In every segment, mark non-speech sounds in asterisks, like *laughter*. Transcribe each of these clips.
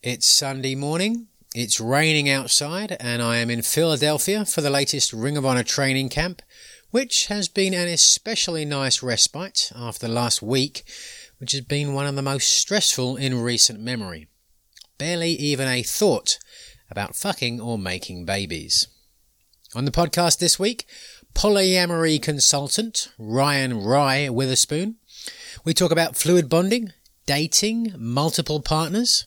It's Sunday morning. It's raining outside, and I am in Philadelphia for the latest Ring of Honor training camp, which has been an especially nice respite after the last week, which has been one of the most stressful in recent memory. Barely even a thought about fucking or making babies. On the podcast this week, polyamory consultant Ryan Wry Witherspoon. We talk about fluid bonding, dating, multiple partners,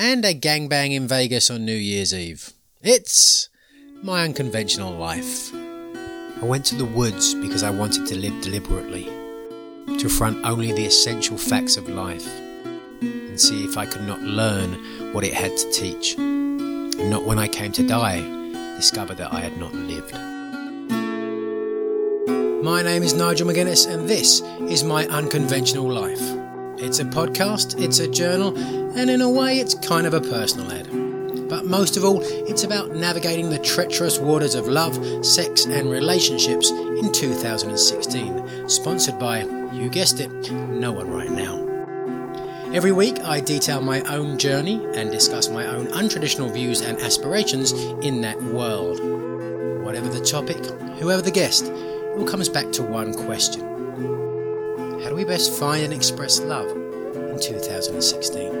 and a gangbang in Vegas on New Year's Eve. It's my unconventional life. I went to the woods because I wanted to live deliberately, to front only the essential facts of life, and see if I could not learn what it had to teach, and not when I came to die, discover that I had not lived. My name is Nigel McGuinness, and this is my unconventional life. It's a podcast, it's a journal, and in a way, it's kind of a personal ad. But most of all, it's about navigating the treacherous waters of love, sex, and relationships in 2016. Sponsored by, you guessed it, no one right now. Every week, I detail my own journey and discuss my own untraditional views and aspirations in that world. Whatever the topic, whoever the guest, it all comes back to one question How do we best find and express love in 2016?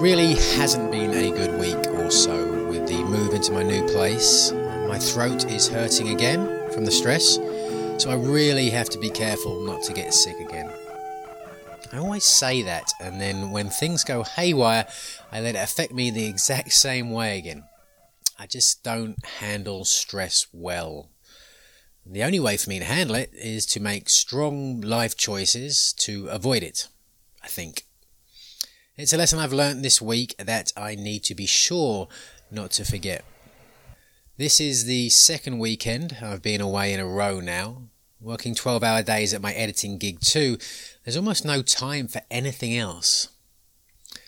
Really hasn't been a good week or so with the move into my new place. My throat is hurting again from the stress, so I really have to be careful not to get sick again. I always say that, and then when things go haywire, I let it affect me the exact same way again. I just don't handle stress well. The only way for me to handle it is to make strong life choices to avoid it, I think. It's a lesson I've learned this week that I need to be sure not to forget. This is the second weekend I've been away in a row now. Working 12 hour days at my editing gig too, there's almost no time for anything else.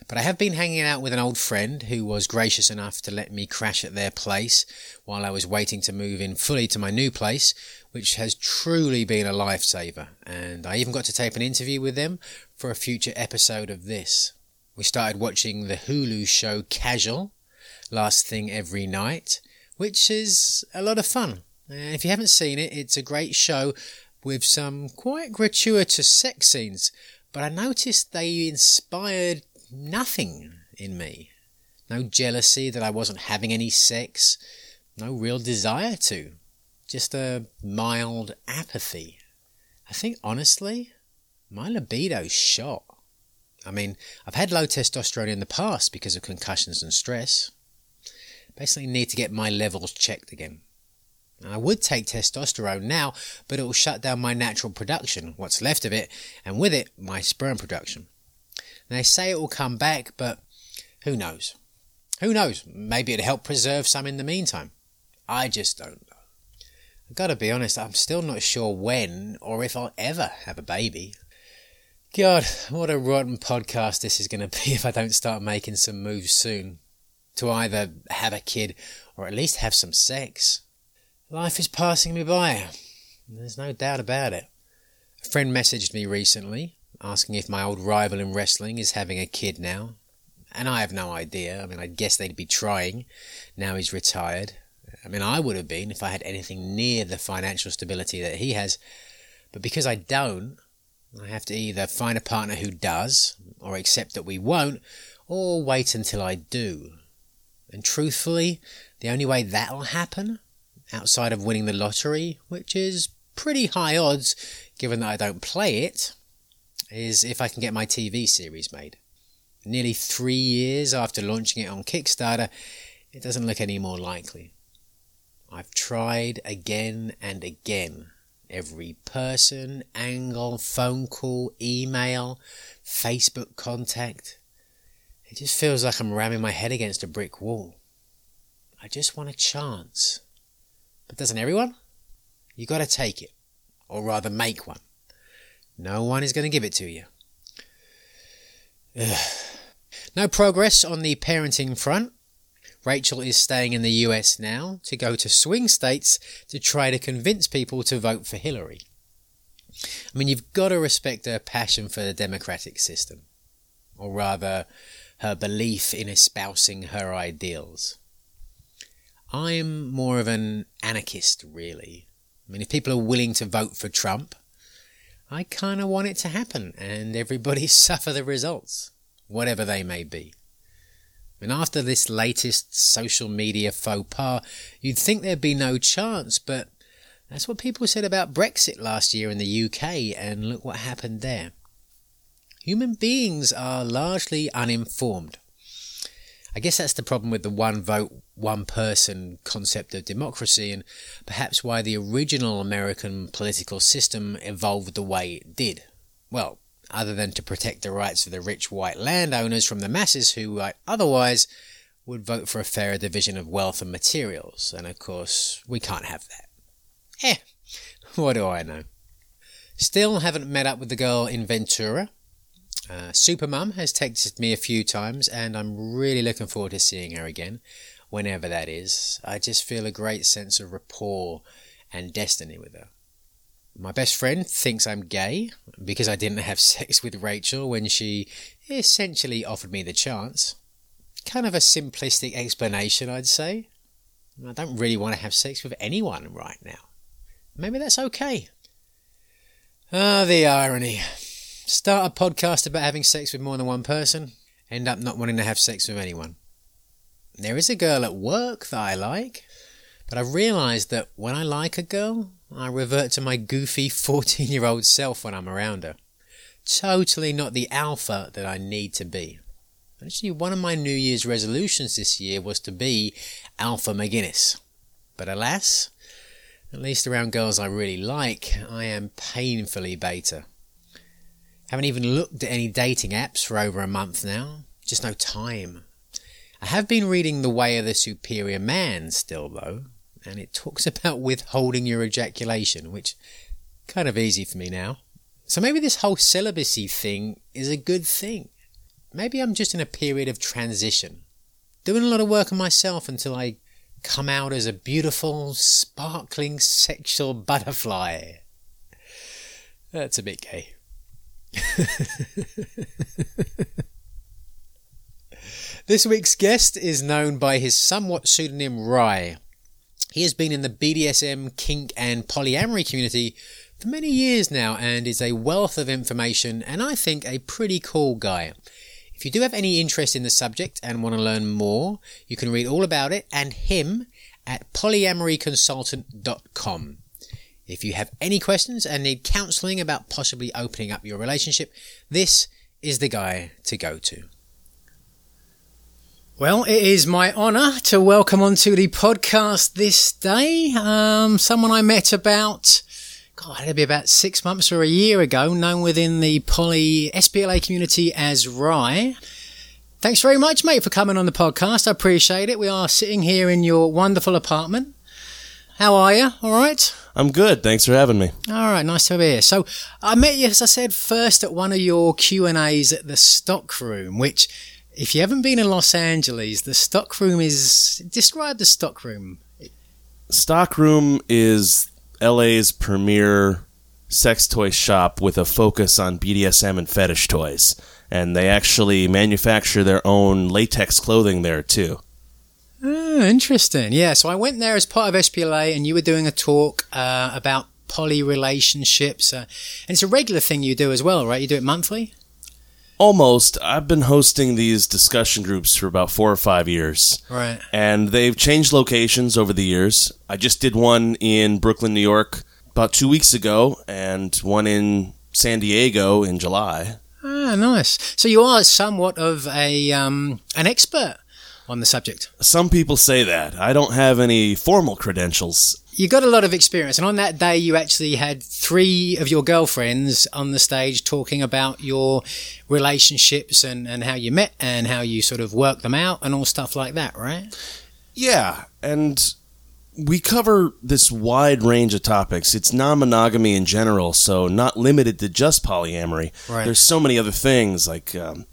But I have been hanging out with an old friend who was gracious enough to let me crash at their place while I was waiting to move in fully to my new place, which has truly been a lifesaver. And I even got to tape an interview with them for a future episode of this. We started watching the Hulu show Casual, last thing every night, which is a lot of fun. Uh, if you haven't seen it, it's a great show with some quite gratuitous sex scenes, but I noticed they inspired nothing in me. No jealousy that I wasn't having any sex, no real desire to, just a mild apathy. I think honestly, my libido's shot. I mean, I've had low testosterone in the past because of concussions and stress. Basically, need to get my levels checked again. I would take testosterone now, but it will shut down my natural production, what's left of it, and with it, my sperm production. And they say it will come back, but who knows? Who knows? Maybe it'll help preserve some in the meantime. I just don't know. I've got to be honest, I'm still not sure when or if I'll ever have a baby. God, what a rotten podcast this is going *laughs* to be if I don't start making some moves soon. To either have a kid or at least have some sex. Life is passing me by. There's no doubt about it. A friend messaged me recently asking if my old rival in wrestling is having a kid now. And I have no idea. I mean, I guess they'd be trying. Now he's retired. I mean, I would have been if I had anything near the financial stability that he has. But because I don't, I have to either find a partner who does, or accept that we won't, or wait until I do. And truthfully, the only way that'll happen, outside of winning the lottery, which is pretty high odds given that I don't play it, is if I can get my TV series made. Nearly three years after launching it on Kickstarter, it doesn't look any more likely. I've tried again and again. Every person, angle, phone call, email, Facebook contact. It just feels like I'm ramming my head against a brick wall. I just want a chance. But doesn't everyone? You gotta take it. Or rather make one. No one is going to give it to you. Ugh. No progress on the parenting front. Rachel is staying in the US now to go to swing states to try to convince people to vote for Hillary. I mean, you've got to respect her passion for the democratic system, or rather, her belief in espousing her ideals. I'm more of an anarchist, really. I mean, if people are willing to vote for Trump, I kind of want it to happen and everybody *laughs* suffer the results, whatever they may be. And after this latest social media faux pas, you'd think there'd be no chance, but that's what people said about Brexit last year in the UK, and look what happened there. Human beings are largely uninformed. I guess that's the problem with the one vote, one person concept of democracy, and perhaps why the original American political system evolved the way it did. Well, other than to protect the rights of the rich white landowners from the masses who otherwise would vote for a fairer division of wealth and materials. And of course, we can't have that. Eh, *laughs* what do I know? Still haven't met up with the girl in Ventura. Uh, Supermum has texted me a few times, and I'm really looking forward to seeing her again, whenever that is. I just feel a great sense of rapport and destiny with her. My best friend thinks I'm gay because I didn't have *laughs* sex with Rachel when she essentially offered me the chance. Kind of a simplistic explanation, I'd say. I don't really want to have sex with anyone right now. Maybe that's okay. Ah, the irony. Start a podcast about having sex with more than one person, end up not wanting to have sex with anyone. There is a girl at work that I like, but I've realised that when I like a girl, I revert to my goofy *laughs* 14 year old self when I'm around her. Totally not the alpha that I need to be. Actually, one of my New Year's resolutions this year was to be Alpha McGuinness. But alas, at least around girls I really like, I am painfully beta. Haven't even looked at any dating apps for over a month now. Just no time. I have been reading The Way of the Superior Man still, though, and it talks *laughs* about withholding your ejaculation, which kind of easy for me now. So maybe this whole celibacy thing is a good thing. Maybe I'm just in a period of transition, doing a lot of work on myself until I come out as a beautiful, sparkling sexual butterfly. That's a bit gay. *laughs* this week's guest is known by his somewhat pseudonym Wry. He has been in the BDSM, kink, and polyamory community for many years now and is a wealth of information and I think a pretty cool guy. If you do have any interest in the subject and want to learn more, you can read all about it and him at polyamoryconsultant.com. If you have any questions and need counseling about possibly opening up your relationship, this is the guy to go to. Well, it is my honour to welcome onto the podcast this day um, someone I met about, God, it'll be about six months or a year ago, known within the poly SPLA community as Wry. Thanks very much, mate, for coming on the podcast. I appreciate it. We are sitting here in your wonderful apartment. How are you? All right? I'm good. Thanks for having me. All right, nice to be here. So I met you, as I said, first at one of your Q and A's at the Stock Room, which if you haven't been in Los Angeles, the stockroom is describe the stockroom. Stockroom is LA's premier sex toy shop with a focus on BDSM and fetish toys. And they actually manufacture their own latex clothing there too. Oh, interesting. Yeah, so I went there as part of SPLA, and you were doing a talk uh, about poly relationships. Uh, and it's a regular thing you do as well, right? You do it monthly? Almost. I've been hosting these discussion groups for about four or five years. Right. And they've changed locations over the years. I just did one in Brooklyn, New York about two weeks ago, and one in San Diego in July. Ah, nice. So you are somewhat of a um, an expert on the subject. Some people say that. I don't have any formal credentials you got a lot of experience, and on that day, you actually had three of your girlfriends on the stage talking about your relationships and, and how you met and how you sort of worked them out and all stuff like that, right? Yeah, and we cover this wide range of topics. It's non monogamy in general, so not limited to just polyamory. Right. There's so many other things like um,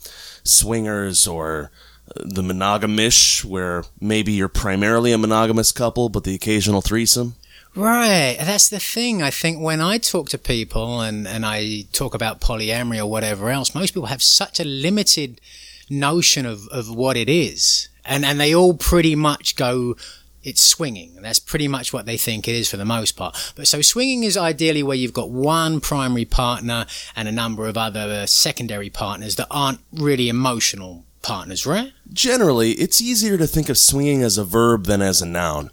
swingers or the monogamish, where maybe you're primarily a monogamous couple, but the occasional threesome. Right. That's the thing. I think when I talk to people and, and I talk about polyamory or whatever else, most people have such a limited notion of, of what it is. And, and they all pretty much go, it's swinging. That's pretty much what they think it is for the most part. But so swinging is ideally where you've got one primary partner and a number of other secondary partners that aren't really emotional partners, right? Generally, it's easier to think of swinging as a verb than as a noun.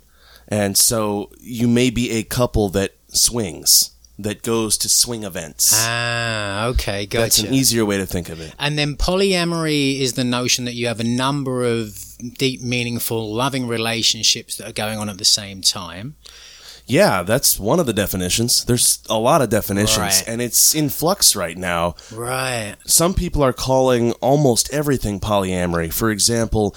And so you may be a couple that swings, that goes to swing events. Ah, okay, gotcha. That's an easier way to think of it. And then polyamory is the notion that you have a number of deep, meaningful, loving relationships that are going on at the same time. Yeah, that's one of the definitions. There's a lot of definitions, Right. and it's in flux right now. Right. Some people are calling almost everything polyamory. For example,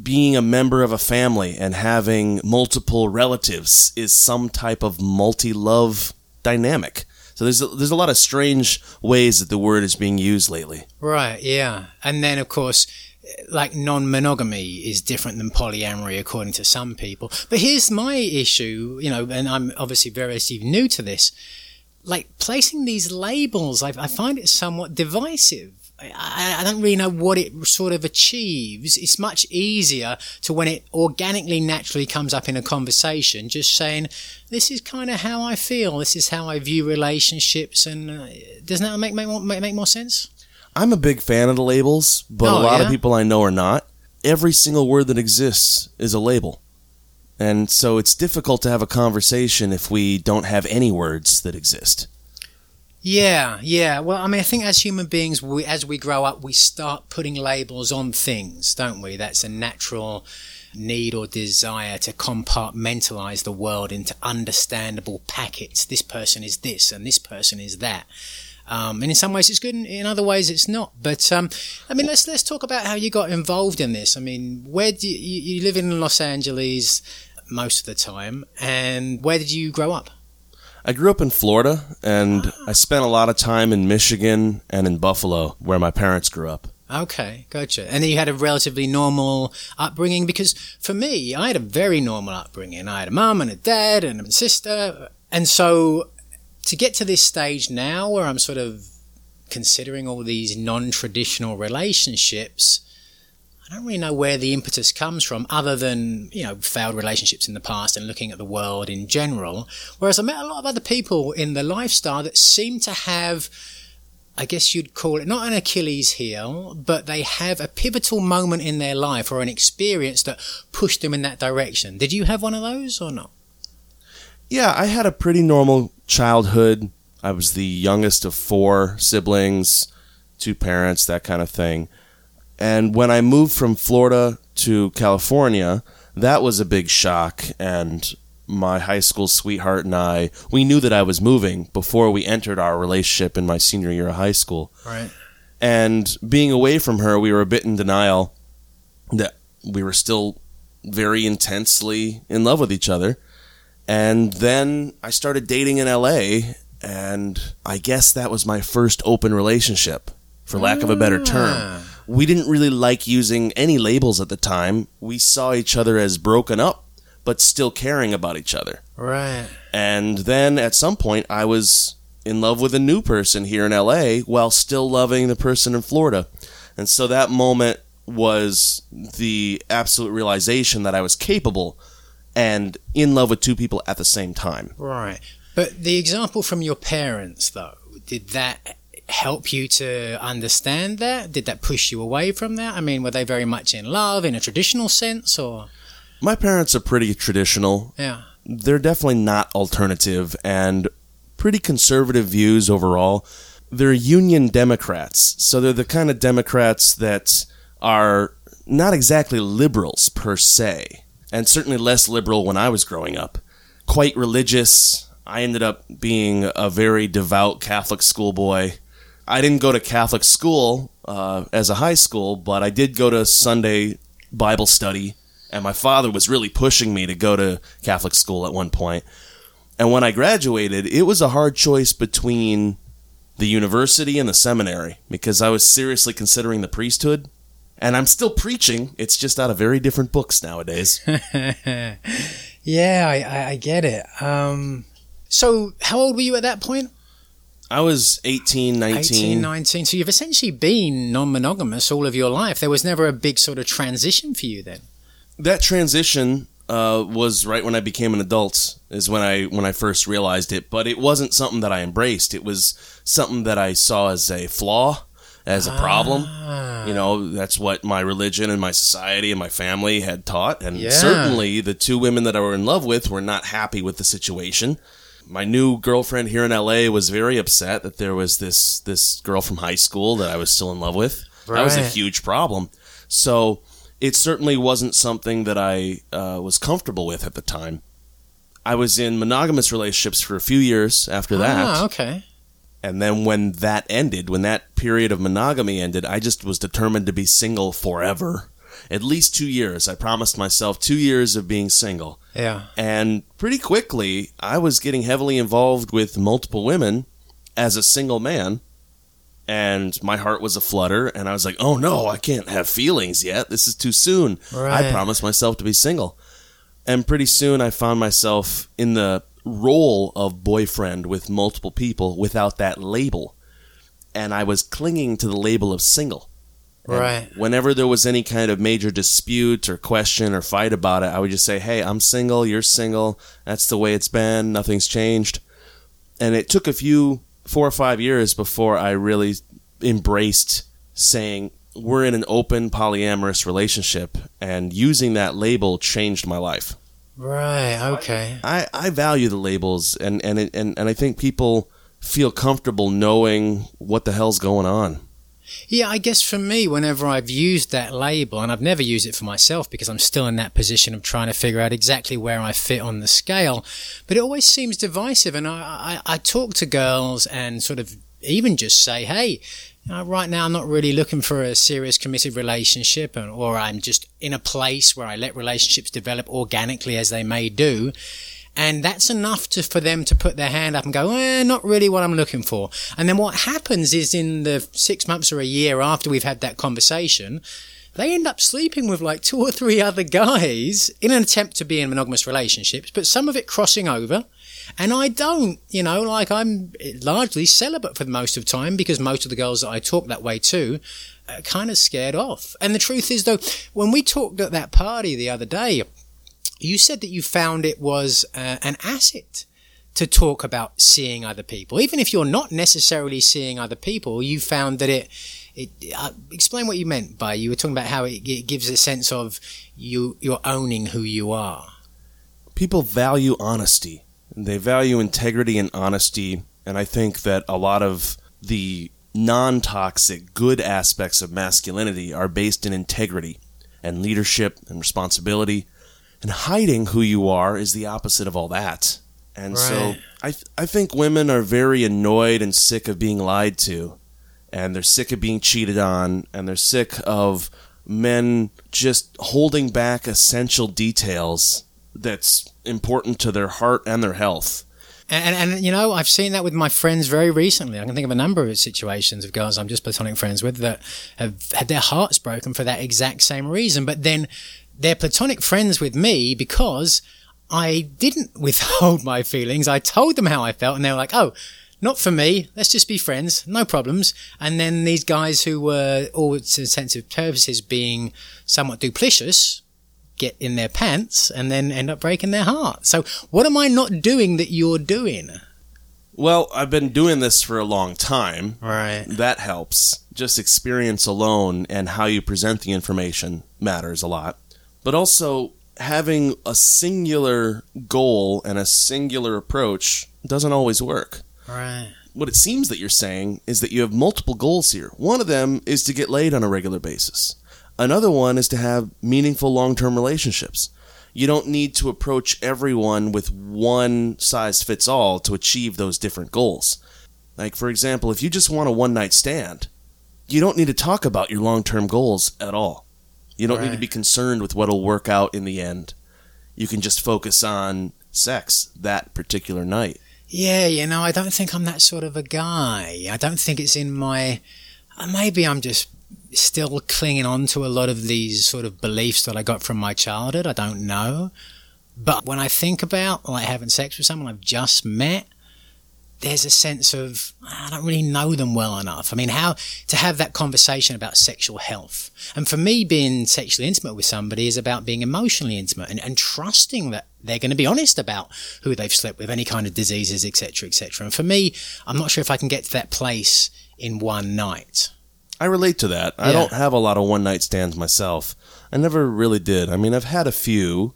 being a member of a family and having multiple relatives is some type of multi-love dynamic. So there's a, there's a lot of strange ways that the word is being used lately. Right, yeah. And then, of course, like non monogamy is different than polyamory according to some people. But here's my issue, you know, and I'm obviously very new to this. Like placing these labels, I, I find it somewhat divisive. I, I don't really know what it sort of achieves. It's much easier to when it organically, naturally comes up in a conversation, just saying, "This is kind of how I feel. This is how I view relationships." And uh, doesn't that make make more, make, make more sense? I'm a big fan of the labels, but Oh, a lot yeah? of people I know are not. Every single word that exists is a label. And so it's difficult to have a conversation if we don't have any words that exist. Yeah, yeah. Well, I mean, I think as human beings, we, as we grow up, we start putting labels on things, don't we? That's a natural need or desire to compartmentalize the world into understandable packets. This person is this, and this person is that. Um, and in some ways it's good, and in other ways it's not. But um, I mean, let's let's talk about how you got involved in this. I mean, where do you, you, you live in Los Angeles most of the time, and where did you grow up? I grew up in Florida and I spent a lot of time in Michigan and in Buffalo where my parents grew up. Okay, gotcha. And then you had a relatively normal upbringing because for me, I had a very normal upbringing. I had a mum and a dad and a sister. And so to get to this stage now where I'm sort of considering all these non traditional relationships, I don't really know where the impetus comes from other than, you know, failed relationships in the past and looking at the world in general. Whereas I met a lot of other people in the lifestyle that seem to have I guess you'd call it not an Achilles heel, but they have a pivotal moment in their life or an experience that pushed them in that direction. Did you have one of those or not? Yeah, I had a pretty normal childhood. I was the youngest of four siblings, two parents, that kind of thing. And when I moved from Florida to California, that was a big shock. And my high school sweetheart and I, we knew that I was moving before we entered our relationship in my senior year of high school. Right. And being away from her, we were a bit in denial that we were still very intensely in love with each other. And then I started dating in LA, and I guess that was my first open relationship, for lack of a better ah. term. We didn't really like using any labels at the time. We saw each other as broken up, but still caring about each other. Right. And then at some point, I was in love with a new person here in LA while still loving the person in Florida. And so that moment was the absolute realization that I was capable and in love with two people at the same time. Right. But the example from your parents, though, did that help you to understand that? Did that push you away from that? I mean, were they very much in love in a traditional sense or? My parents are pretty traditional. Yeah. They're definitely not alternative and pretty conservative views overall. They're Union Democrats, so they're the kind of Democrats that are not exactly liberals per se, and certainly less liberal when I was growing up. Quite religious. I ended up being a very devout Catholic schoolboy. I didn't go to Catholic school uh, as a high school, but I did go to Sunday Bible study, and my father was really pushing me to go to Catholic school at one point. And when I graduated, it was a hard choice between the university and the seminary because I was seriously considering the priesthood. And I'm still preaching, it's just out of very different books nowadays. *laughs* Yeah, I, I, get it. Um, so, how old were you at that point? I was 18, 19. 18, 19. So you've essentially been non monogamous all of your life. There was never a big sort of transition for you then. That transition uh, was right when I became an adult. Is when I when I first realized it. But it wasn't something that I embraced. It was something that I saw as a flaw, as a problem. Ah. You know, that's what my religion and my society and my family had taught. And Yeah. certainly, the two women that I were in love with were not happy with the situation. My new girlfriend here in LA was very upset that there was this this girl from high school that I was still in love with. That was a huge problem. So it certainly wasn't something that I uh, was comfortable with at the time. I was in monogamous relationships for a few years after that. Ah, okay. And then when that ended, when that period of monogamy ended, I just was determined to be single forever. At least two years. I promised myself two years of being single. Yeah. And pretty quickly, I was getting heavily involved with multiple women as a single man. And my heart was aflutter. And I was like, oh no, I can't have feelings yet. This is too soon. Right. I promised myself to be single. And pretty soon, I found myself in the role of boyfriend with multiple people without that label. And I was clinging to the label of single. And Right. Whenever there was any kind of major dispute or question or fight about it, I would just say, "Hey, I'm single. You're single. That's the way it's been. Nothing's changed." And it took a few four or five years before I really embraced saying we're in an open polyamorous relationship, and using that label changed my life. Right. Okay. I, I value the labels, and and, it, and and I think people feel comfortable knowing what the hell's going on. Yeah, I guess for me, whenever I've used that label, and I've never used it for myself because I'm still in that position of trying to figure out exactly where I fit on the scale, but it always seems divisive. And I, I, I talk to girls and sort of even just say, hey, know, right now I'm not really looking for a serious committed relationship, or I'm just in a place where I let relationships develop organically as they may do. And that's enough to, for them to put their hand up and go, eh, not really what I'm looking for. And then what happens is in the six months or a year after we've had that conversation, they end up sleeping with like two or three other guys in an attempt to be in monogamous relationships, but some of it crossing over. And I don't, you know, like I'm largely celibate for most of the time because most of the girls that I talk that way to are kind of scared off. And the truth is though, when we talked at that party the other day, you said that you found it was uh, an asset to talk about seeing other people, even if you're not necessarily seeing other people. You found that it. it uh, explain what you meant by you were talking about how it, it gives a sense of you you're owning who you are. people value honesty. They value integrity and honesty. And I think that a lot of the non toxic, good aspects of masculinity are based in integrity and leadership and responsibility. And hiding who you are is the opposite of all that. And so I, th- I think women are very annoyed and sick of being lied to. And they're sick of being cheated on. And they're sick of men just holding back essential details that's important to their heart and their health. And, and, you know, I've seen that with my friends very recently. I can think of a number of situations of girls I'm just platonic friends with that have had their hearts broken for that exact same reason. But then they're platonic friends with me because I didn't *laughs* withhold my feelings. I told them how I felt, and they were like, "Oh, not for me. Let's just be friends. No problems." And then these guys who were, all to sensitive purposes, being somewhat duplicitous, get in their pants and then end up breaking their heart. So, what am I not doing that you're doing? Well, I've been doing this for a long time. Right. That helps. Just experience alone and how you present the information matters a lot. But also, having a singular goal and a singular approach doesn't always work. Right. What it seems that you're saying is that you have multiple goals here. One of them is to get laid on a regular basis. Another one is to have meaningful long term relationships. You don't need to approach everyone with one size fits all to achieve those different goals. Like, for example, if you just want a one night stand, you don't need to talk about your long term goals at all. You don't need to be concerned with what'll work out in the end. You can just focus on sex that particular night. Yeah, you know, I don't think I'm that sort of a guy. I don't think it's in my. uh, Maybe I'm just still clinging on to a lot of these sort of beliefs that I got from my childhood. I don't know. But when I think about like having sex with someone I've just met, there's a sense of I don't really know them well enough. I mean, how to have that conversation about sexual health. And for me, being sexually intimate with somebody is about being emotionally intimate and, and trusting that they're going to be honest about who they've slept with, any kind of diseases, etc., etc. And for me, I'm not sure if I can get to that place in one night. I relate to that. I don't have a lot of one night stands myself. I never really did. I mean, I've had a few,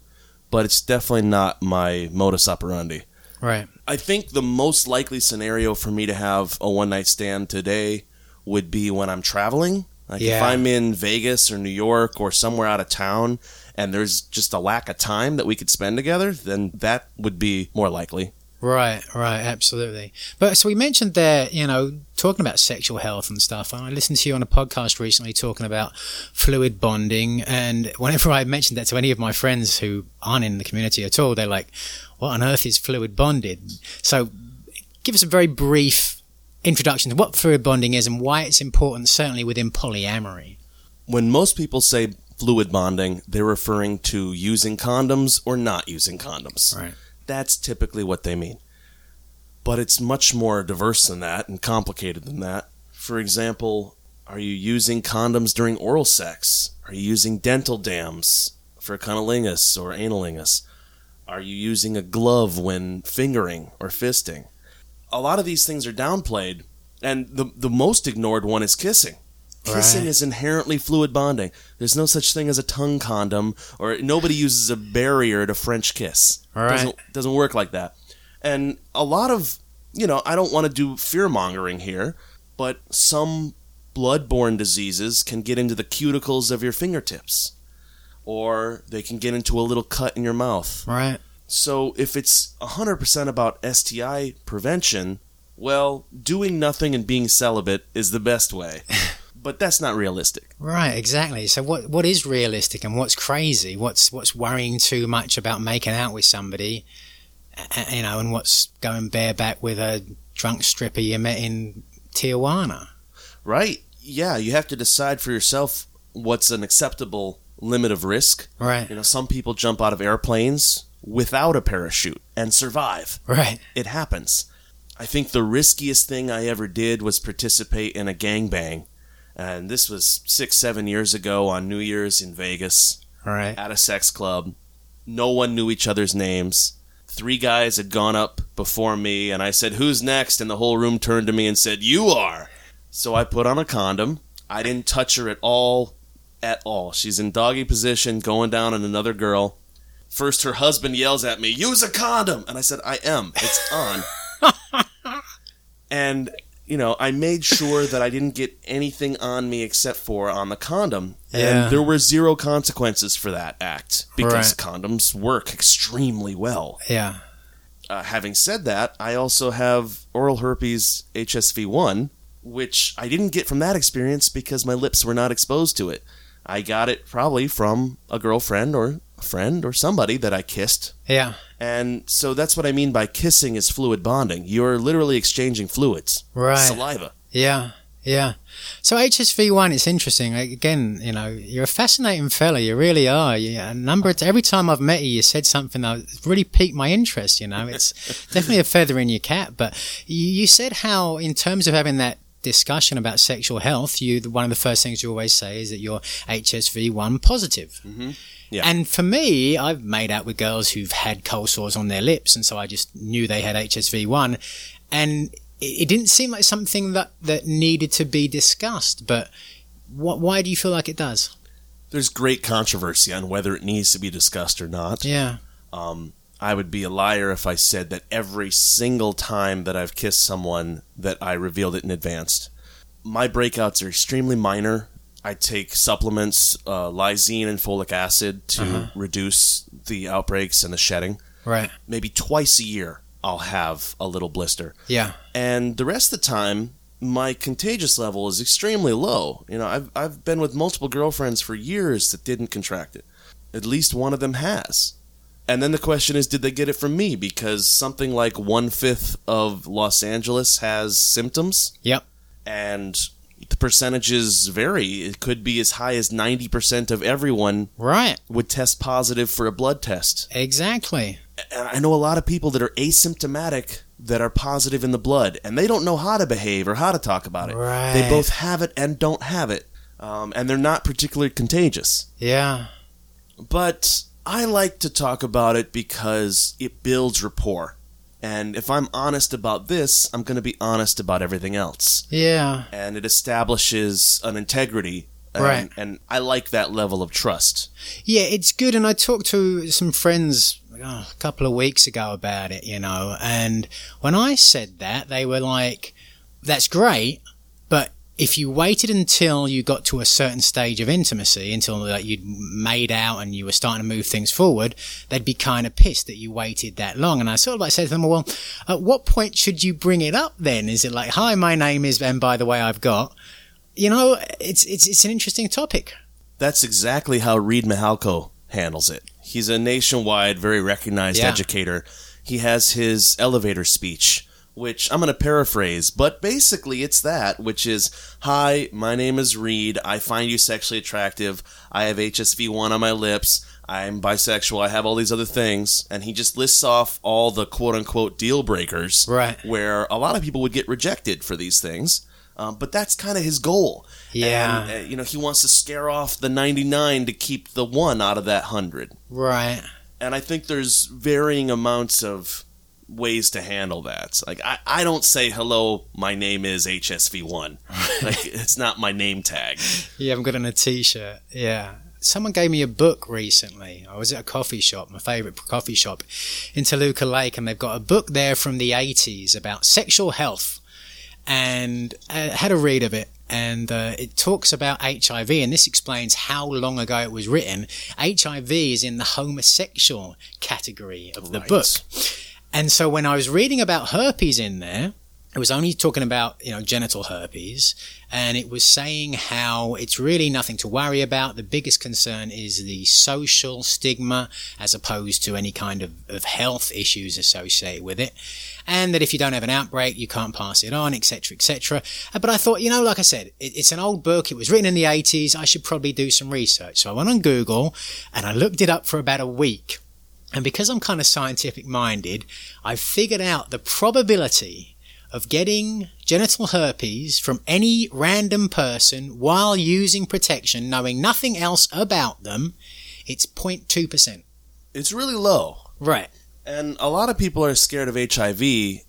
but it's definitely not my modus operandi. Right. I think the most likely scenario for me to have a one night stand today would be when I'm traveling. Like Yeah. if I'm in Vegas or New York or somewhere out of town and there's just a lack of time that we could spend together, then that would be more likely. Right, right, absolutely. But so we mentioned there, you know, talking about sexual health and stuff. And I listened to you on a podcast recently talking about fluid bonding. And whenever I mentioned that to any of my friends who aren't in the community at all, they're like, what on earth is fluid bonded? So give us a very brief introduction to what fluid bonding is and why it's important, certainly within polyamory. When most people say fluid bonding, they're referring to using condoms or not using condoms. Right. That's typically what they mean. But it's much more diverse than that and complicated than that. For example, are you using condoms during oral sex? Are you using dental dams for cunnilingus or analingus? Are you using a glove when fingering or fisting? A lot of these things are downplayed, and the, the most ignored one is kissing. Kissing Right. is inherently fluid bonding. There's no such thing as a tongue condom, or nobody uses a barrier to French kiss. Right. Doesn't, doesn't work like that. And a lot of, you know, I don't want to do fear mongering here, but some blood-borne diseases can get into the cuticles of your fingertips, or they can get into a little cut in your mouth. Right. So if it's 100% about STI prevention, well, doing nothing and being celibate is the best way. *laughs* but that's not realistic. Right, exactly. So what what is realistic and what's crazy? What's what's worrying too much about making out with somebody, you know, and what's going bareback with a drunk stripper you met in Tijuana? Right? Yeah, you have to decide for yourself what's an acceptable limit of risk. Right, You know, some people jump out of airplanes without a parachute and survive. right, It happens. I think the riskiest thing I ever did was participate in a gangbang. And this was six, seven years ago on New Year's in Vegas right. at a sex club. No one knew each other's names. Three guys had gone up before me, and I said, Who's next? And the whole room turned to me and said, You are. So I put on a condom. I didn't touch her at all. At all. She's in doggy position, going down on another girl. First, her husband yells at me, Use a condom! And I said, I am. It's on. *laughs* and, you know, I made sure that I didn't get anything on me except for on the condom. Yeah. And there were zero consequences for that act because Right. condoms work extremely well. Yeah, Uh, having said that, I also have oral herpes HSV1, which I didn't get from that experience because my lips were not exposed to it. I got it probably from a girlfriend or a friend or somebody that I kissed. yeah, And so that's what I mean by kissing is fluid bonding. You're literally exchanging fluids, right. saliva. Yeah, yeah. So HSV one, it's interesting. Like, Again, you know, you're a fascinating fella. You really are. You, a number of, every time I've met you, you said something that really piqued my interest. You know, it's *laughs* definitely a feather in your cap. But you, you said how, in terms of having that discussion about sexual health, you one of the first things you always say is that you're HSV one positive. Mm-hmm. Yeah. And for me, I've made out with girls who've had cold sores on their lips, and so I just knew they had HSV one, and it, it didn't seem like something that that needed to be discussed. But what? Why do you feel like it does? There's great controversy on whether it needs to be discussed or not. Yeah, Um, I would be a liar if I said that every single time that I've kissed someone that I revealed it in advance. My breakouts are extremely minor. I take supplements, uh, lysine and folic acid to reduce the outbreaks and the shedding. right. Maybe twice a year, I'll have a little blister. Yeah, and the rest of the time my contagious level is extremely low. You know i've, I've been with multiple girlfriends for years that didn't contract it. At least one of them has. And then the question is did they get it from me? Because something like one-fifth of los angeles has symptoms. Yep, and the percentages vary. It could be as high as 90% of everyone right. would test positive for a blood test. Exactly. And I know a lot of people that are asymptomatic that are positive in the blood, and they don't know how to behave or how to talk about it. Right. They both have it and don't have it, um, and they're not particularly contagious. Yeah. But I like to talk about it because it builds rapport. And if I'm honest about this, I'm going to be honest about everything else. Yeah. And it establishes an integrity. And, Right. And I like that level of trust. Yeah, it's good. And I talked to some friends oh, a couple of weeks ago about it, you know, and when I said that, they were like, that's great, if you waited until you got to a certain stage of intimacy, until like, you'd made out and you were starting to move things forward, they'd be kind of pissed that you waited that long. And I sort of like said to them, well, at what point should you bring it up then? Is it like, hi, my name is, and by the way, I've got, you know, it's, it's, it's an interesting topic. That's exactly how Reid Mihalko handles it. He's a nationwide, very recognized Yeah. educator. He has his elevator speech, which I'm going to paraphrase, but basically it's that, which is Hi, my name is Reid. I find you sexually attractive. I have HSV1 on my lips. I'm bisexual. I have all these other things. And he just lists off all the quote unquote deal breakers Right. where a lot of people would get rejected for these things. Um, but that's kind of his goal. Yeah. And, uh, you know, he wants to scare off the 99 to keep the one out of that 100. Right. And I think there's varying amounts of ways to handle that. Like, I, I don't say, hello, my name is HSV1. *laughs* like, it's not my name tag. You haven't got on a t-shirt. Yeah. Someone gave me a book recently. I was at a coffee shop, my favourite coffee shop in Toluca Lake, and they've got a book there from the 80s about sexual health. And I had a read of it, and uh, it talks about HIV, and this explains how long ago it was written. HIV is in the homosexual category of the Right. book. And so when I was reading about herpes in there, it was only talking about, you know, genital herpes, and it was saying how it's really nothing to worry about. The biggest concern is the social stigma as opposed to any kind of, of health issues associated with it. And that if you don't have an outbreak, you can't pass it on, etc., etc. Uh, But I thought, you know, like I said, it, it's an old book. It was written in the 80s. I should probably do some research. So I went on Google and I looked it up for about a week. And because I'm kind of scientific minded, I've figured out the probability of getting genital herpes from any random person while using protection, knowing nothing else about them. It's 0.2%. It's really low. Right. And a lot of people are scared of HIV,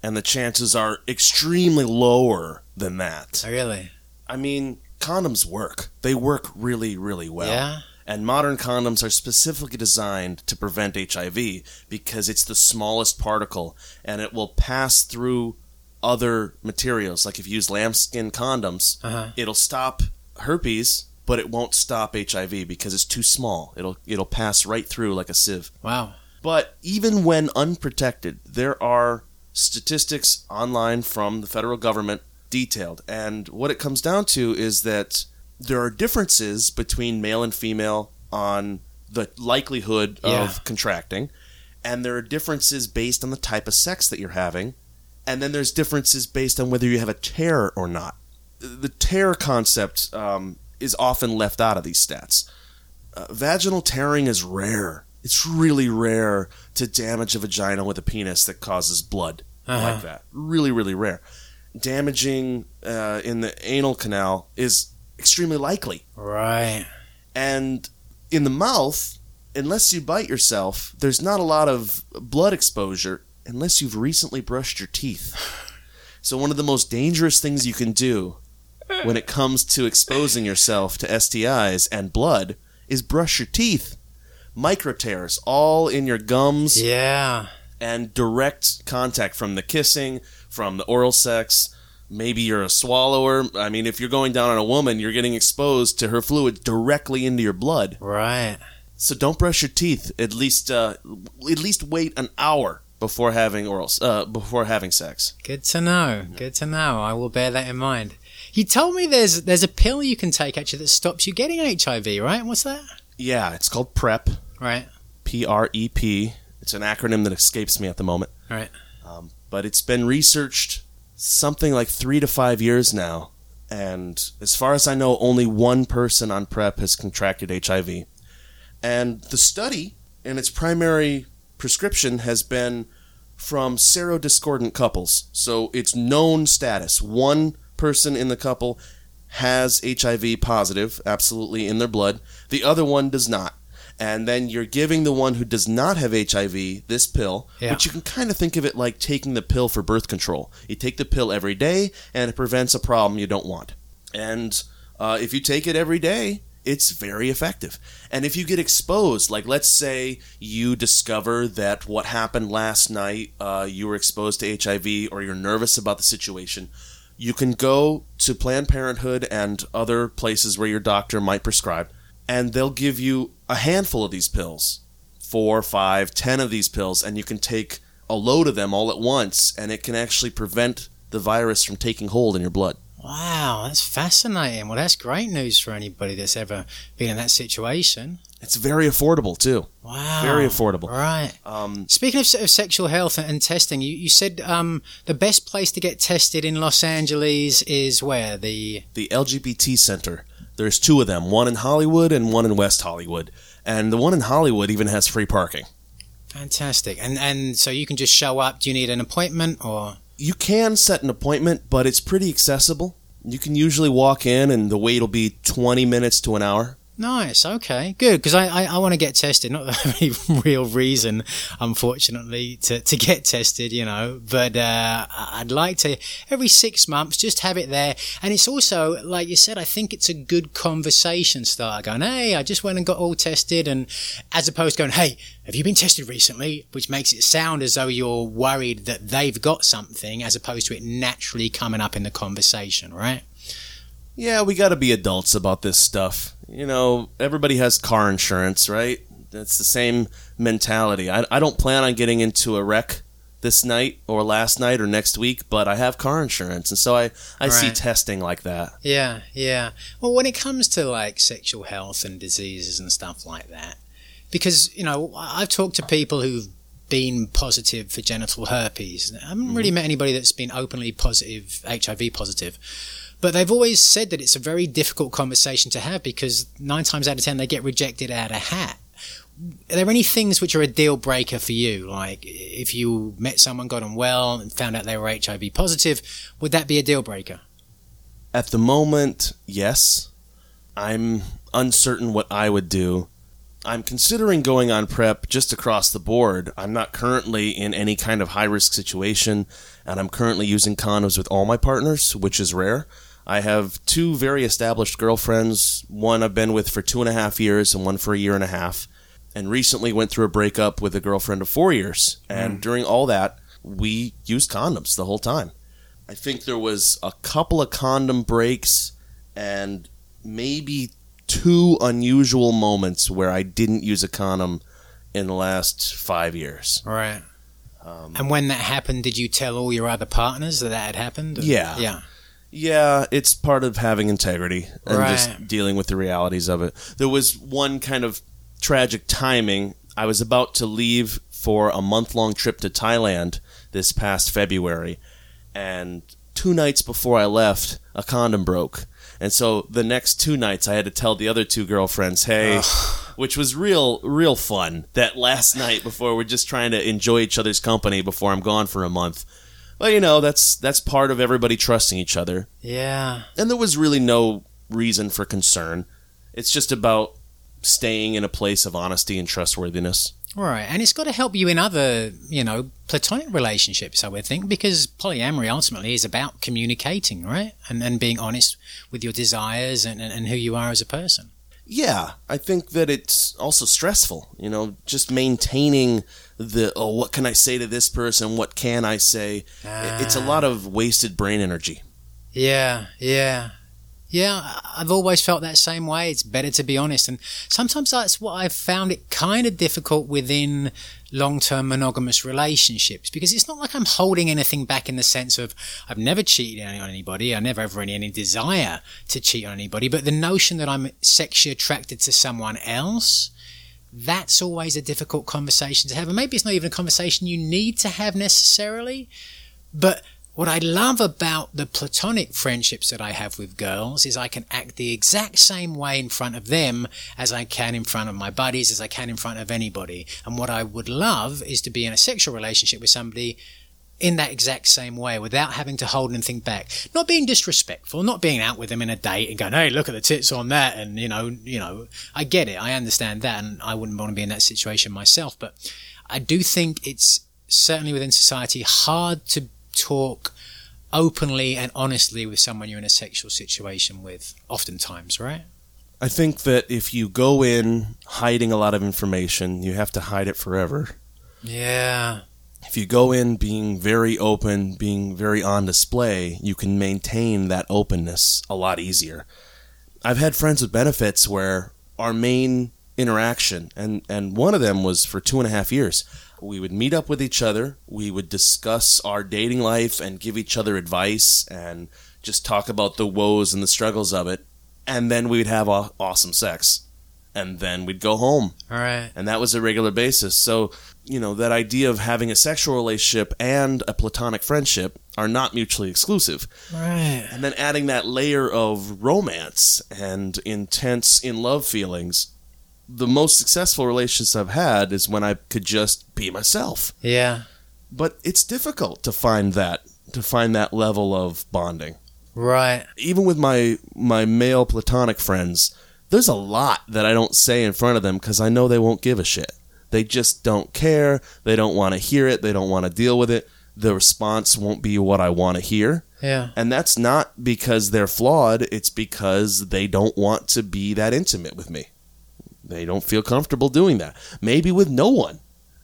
and the chances are extremely lower than that. Oh, really? I mean, condoms work. They work really, really well. Yeah. And modern condoms are specifically designed to prevent HIV because it's the smallest particle and it will pass through other materials. Like if you use lambskin condoms, Uh-huh. it'll stop herpes, but it won't stop HIV because it's too small. It'll it'll pass right through like a sieve. Wow. But even when unprotected, there are statistics online from the federal government detailed. And what it comes down to is that there are differences between male and female on the likelihood Yeah. of contracting. And there are differences based on the type of sex that you're having. And then there's differences based on whether you have a tear or not. The tear concept um, is often left out of these stats. Uh, vaginal tearing is rare. It's really rare to damage a vagina with a penis that causes blood Uh-huh. like that. Really, really rare. Damaging uh, in the anal canal is extremely likely. Right. And in the mouth, unless you bite yourself, there's not a lot of blood exposure unless you've recently brushed your teeth. *sighs* So, one of the most dangerous things you can do when it comes to exposing yourself to STIs and blood is brush your teeth. Micro tears all in your gums Yeah. and direct contact from the kissing, from the oral sex. Maybe you're a swallower. I mean, if you're going down on a woman, you're getting exposed to her fluid directly into your blood. Right. So don't brush your teeth. At least, uh, at least wait an hour before having oral, uh, before having sex. Good to know. Good to know. I will bear that in mind. You told me there's there's a pill you can take actually that stops you getting HIV, right? What's that? Yeah, it's called PrEP. Right. P R E P. It's an acronym that escapes me at the moment. Right. Um, but it's been researched something like three to five years now, And as far as I know, only one person on PrEP has contracted HIV. And the study and its primary prescription has been from serodiscordant couples. So it's known status. One person in the couple has HIV positive, absolutely, in their blood. The other one does not. And then you're giving the one who does not have HIV this pill, yeah. which you can kind of think of it like taking the pill for birth control. You take the pill every day, and it prevents a problem you don't want. And uh, if you take it every day, it's very effective. And if you get exposed, like let's say you discover that what happened last night, uh, you were exposed to HIV, or you're nervous about the situation, you can go to Planned Parenthood and other places where your doctor might prescribe, and they'll give you a handful of these pills four, five, ten of these pills, and you can take a load of them all at once, and it can actually prevent the virus from taking hold in your blood. Wow, that's fascinating. Well, that's great news for anybody that's ever been in that situation. It's very affordable too. Wow, very affordable. Right. Um, Speaking of, of, sexual health and testing, you, you said um, the best place to get tested in Los Angeles is where the the LGBT Center. There's two of them, one in Hollywood and one in West Hollywood, and the one in Hollywood even has free parking. Fantastic. And and so you can just show up. Do you need an appointment or? You can set an appointment, but it's pretty accessible. You can usually walk in, and the wait will be 20 minutes to an hour. Nice. Okay. Good. Because I, I, I want to get tested. Not *laughs* any real reason, unfortunately, to, to get tested, you know, but uh, I'd like to every six months just have it there. And it's also, like you said, I think it's a good conversation starter going, hey, I just went and got all tested. And as opposed to going, hey, have you been tested recently? Which makes it sound as though you're worried that they've got something as opposed to it naturally coming up in the conversation, right? Yeah, we got to be adults about this stuff you know, everybody has car insurance, right? That's the same mentality. I, I don't plan on getting into a wreck this night or last night or next week, but I have car insurance, and so I I right. see testing like that. Yeah, yeah. Well, when it comes to like sexual health and diseases and stuff like that, because you know I've talked to people who've been positive for genital herpes. I haven't really mm-hmm. met anybody that's been openly positive, HIV positive. But they've always said that it's a very difficult conversation to have because nine times out of ten they get rejected out of hat. Are there any things which are a deal breaker for you? Like if you met someone, got on well, and found out they were HIV positive, would that be a deal breaker? At the moment, yes. I'm uncertain what I would do. I'm considering going on PrEP just across the board. I'm not currently in any kind of high risk situation, and I'm currently using condoms with all my partners, which is rare. I have two very established girlfriends. One I've been with for two and a half years, and one for a year and a half. And recently went through a breakup with a girlfriend of four years. And mm. during all that, we used condoms the whole time. I think there was a couple of condom breaks and maybe two unusual moments where I didn't use a condom in the last five years. Right. Um, and when that happened, did you tell all your other partners that that had happened? Yeah. Yeah. Yeah, it's part of having integrity and right. just dealing with the realities of it. There was one kind of tragic timing. I was about to leave for a month long trip to Thailand this past February, and two nights before I left, a condom broke. And so the next two nights, I had to tell the other two girlfriends, hey, which was real, real fun. That last night before we're just trying to enjoy each other's company before I'm gone for a month. Well, you know, that's that's part of everybody trusting each other. Yeah. And there was really no reason for concern. It's just about staying in a place of honesty and trustworthiness. Right, and it's got to help you in other, you know, platonic relationships, I would think, because polyamory ultimately is about communicating, right? And, and being honest with your desires and, and, and who you are as a person. Yeah, I think that it's also stressful, you know, just maintaining the oh what can I say to this person? What can I say? Ah. It's a lot of wasted brain energy. Yeah, yeah. Yeah, I've always felt that same way. It's better to be honest. And sometimes that's what I've found it kind of difficult within long term monogamous relationships because it's not like I'm holding anything back in the sense of I've never cheated on anybody. I never have any, any desire to cheat on anybody. But the notion that I'm sexually attracted to someone else that's always a difficult conversation to have. And maybe it's not even a conversation you need to have necessarily, but what I love about the platonic friendships that I have with girls is I can act the exact same way in front of them as I can in front of my buddies, as I can in front of anybody. And what I would love is to be in a sexual relationship with somebody in that exact same way without having to hold anything back. Not being disrespectful, not being out with them in a date and going, "Hey, look at the tits on that," and you know, you know, I get it, I understand that, and I wouldn't want to be in that situation myself. But I do think it's certainly within society hard to talk openly and honestly with someone you're in a sexual situation with, oftentimes, right? I think that if you go in hiding a lot of information, you have to hide it forever. Yeah. If you go in being very open, being very on display, you can maintain that openness a lot easier. I've had friends with benefits where our main interaction, and, and one of them was for two and a half years we would meet up with each other. We would discuss our dating life and give each other advice and just talk about the woes and the struggles of it. And then we'd have awesome sex. And then we'd go home. All right. And that was a regular basis. So, you know, that idea of having a sexual relationship and a platonic friendship are not mutually exclusive. Right. And then adding that layer of romance and intense in love feelings the most successful relationships I've had is when I could just be myself. Yeah. But it's difficult to find that to find that level of bonding. Right. Even with my my male platonic friends, there's a lot that I don't say in front of them cuz I know they won't give a shit. They just don't care. They don't want to hear it. They don't want to deal with it. The response won't be what I want to hear. Yeah. And that's not because they're flawed, it's because they don't want to be that intimate with me. They don't feel comfortable doing that. Maybe with no one.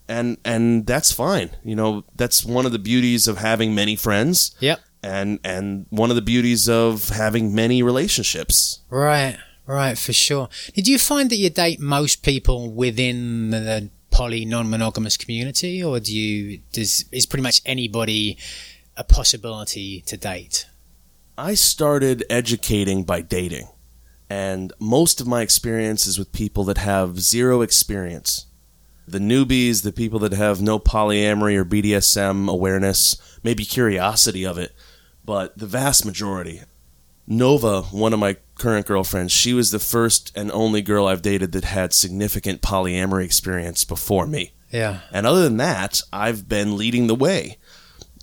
And and that's fine. You know, that's one of the beauties of having many friends. Yep. And and one of the beauties of having many relationships. Right. Right, for sure. Did you find that you date most people within the poly non-monogamous community or do you does is pretty much anybody a possibility to date? I started educating by dating. And most of my experience is with people that have zero experience. The newbies, the people that have no polyamory or BDSM awareness, maybe curiosity of it, but the vast majority. Nova, one of my current girlfriends, she was the first and only girl I've dated that had significant polyamory experience before me. Yeah. And other than that, I've been leading the way,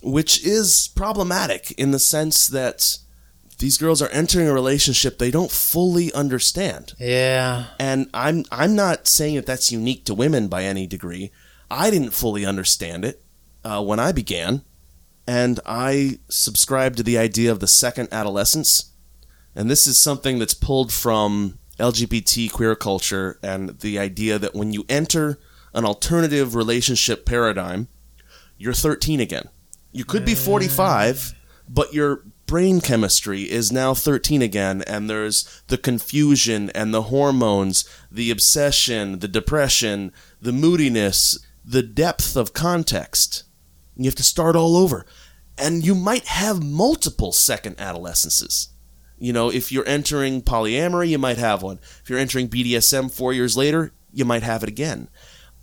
which is problematic in the sense that these girls are entering a relationship they don't fully understand. Yeah. And I'm I'm not saying that that's unique to women by any degree. I didn't fully understand it uh, when I began, and I subscribed to the idea of the second adolescence. And this is something that's pulled from LGBT queer culture and the idea that when you enter an alternative relationship paradigm, you're 13 again. You could be 45, but you're brain chemistry is now 13 again, and there's the confusion and the hormones, the obsession, the depression, the moodiness, the depth of context. You have to start all over. And you might have multiple second adolescences. You know, if you're entering polyamory, you might have one. If you're entering BDSM four years later, you might have it again.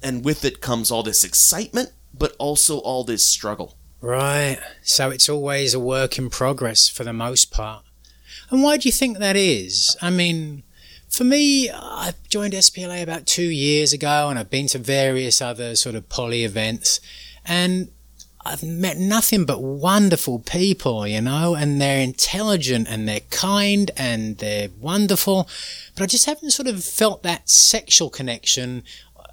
And with it comes all this excitement, but also all this struggle. Right. So it's always a work in progress for the most part. And why do you think that is? I mean, for me, I joined SPLA about two years ago and I've been to various other sort of poly events and I've met nothing but wonderful people, you know, and they're intelligent and they're kind and they're wonderful. But I just haven't sort of felt that sexual connection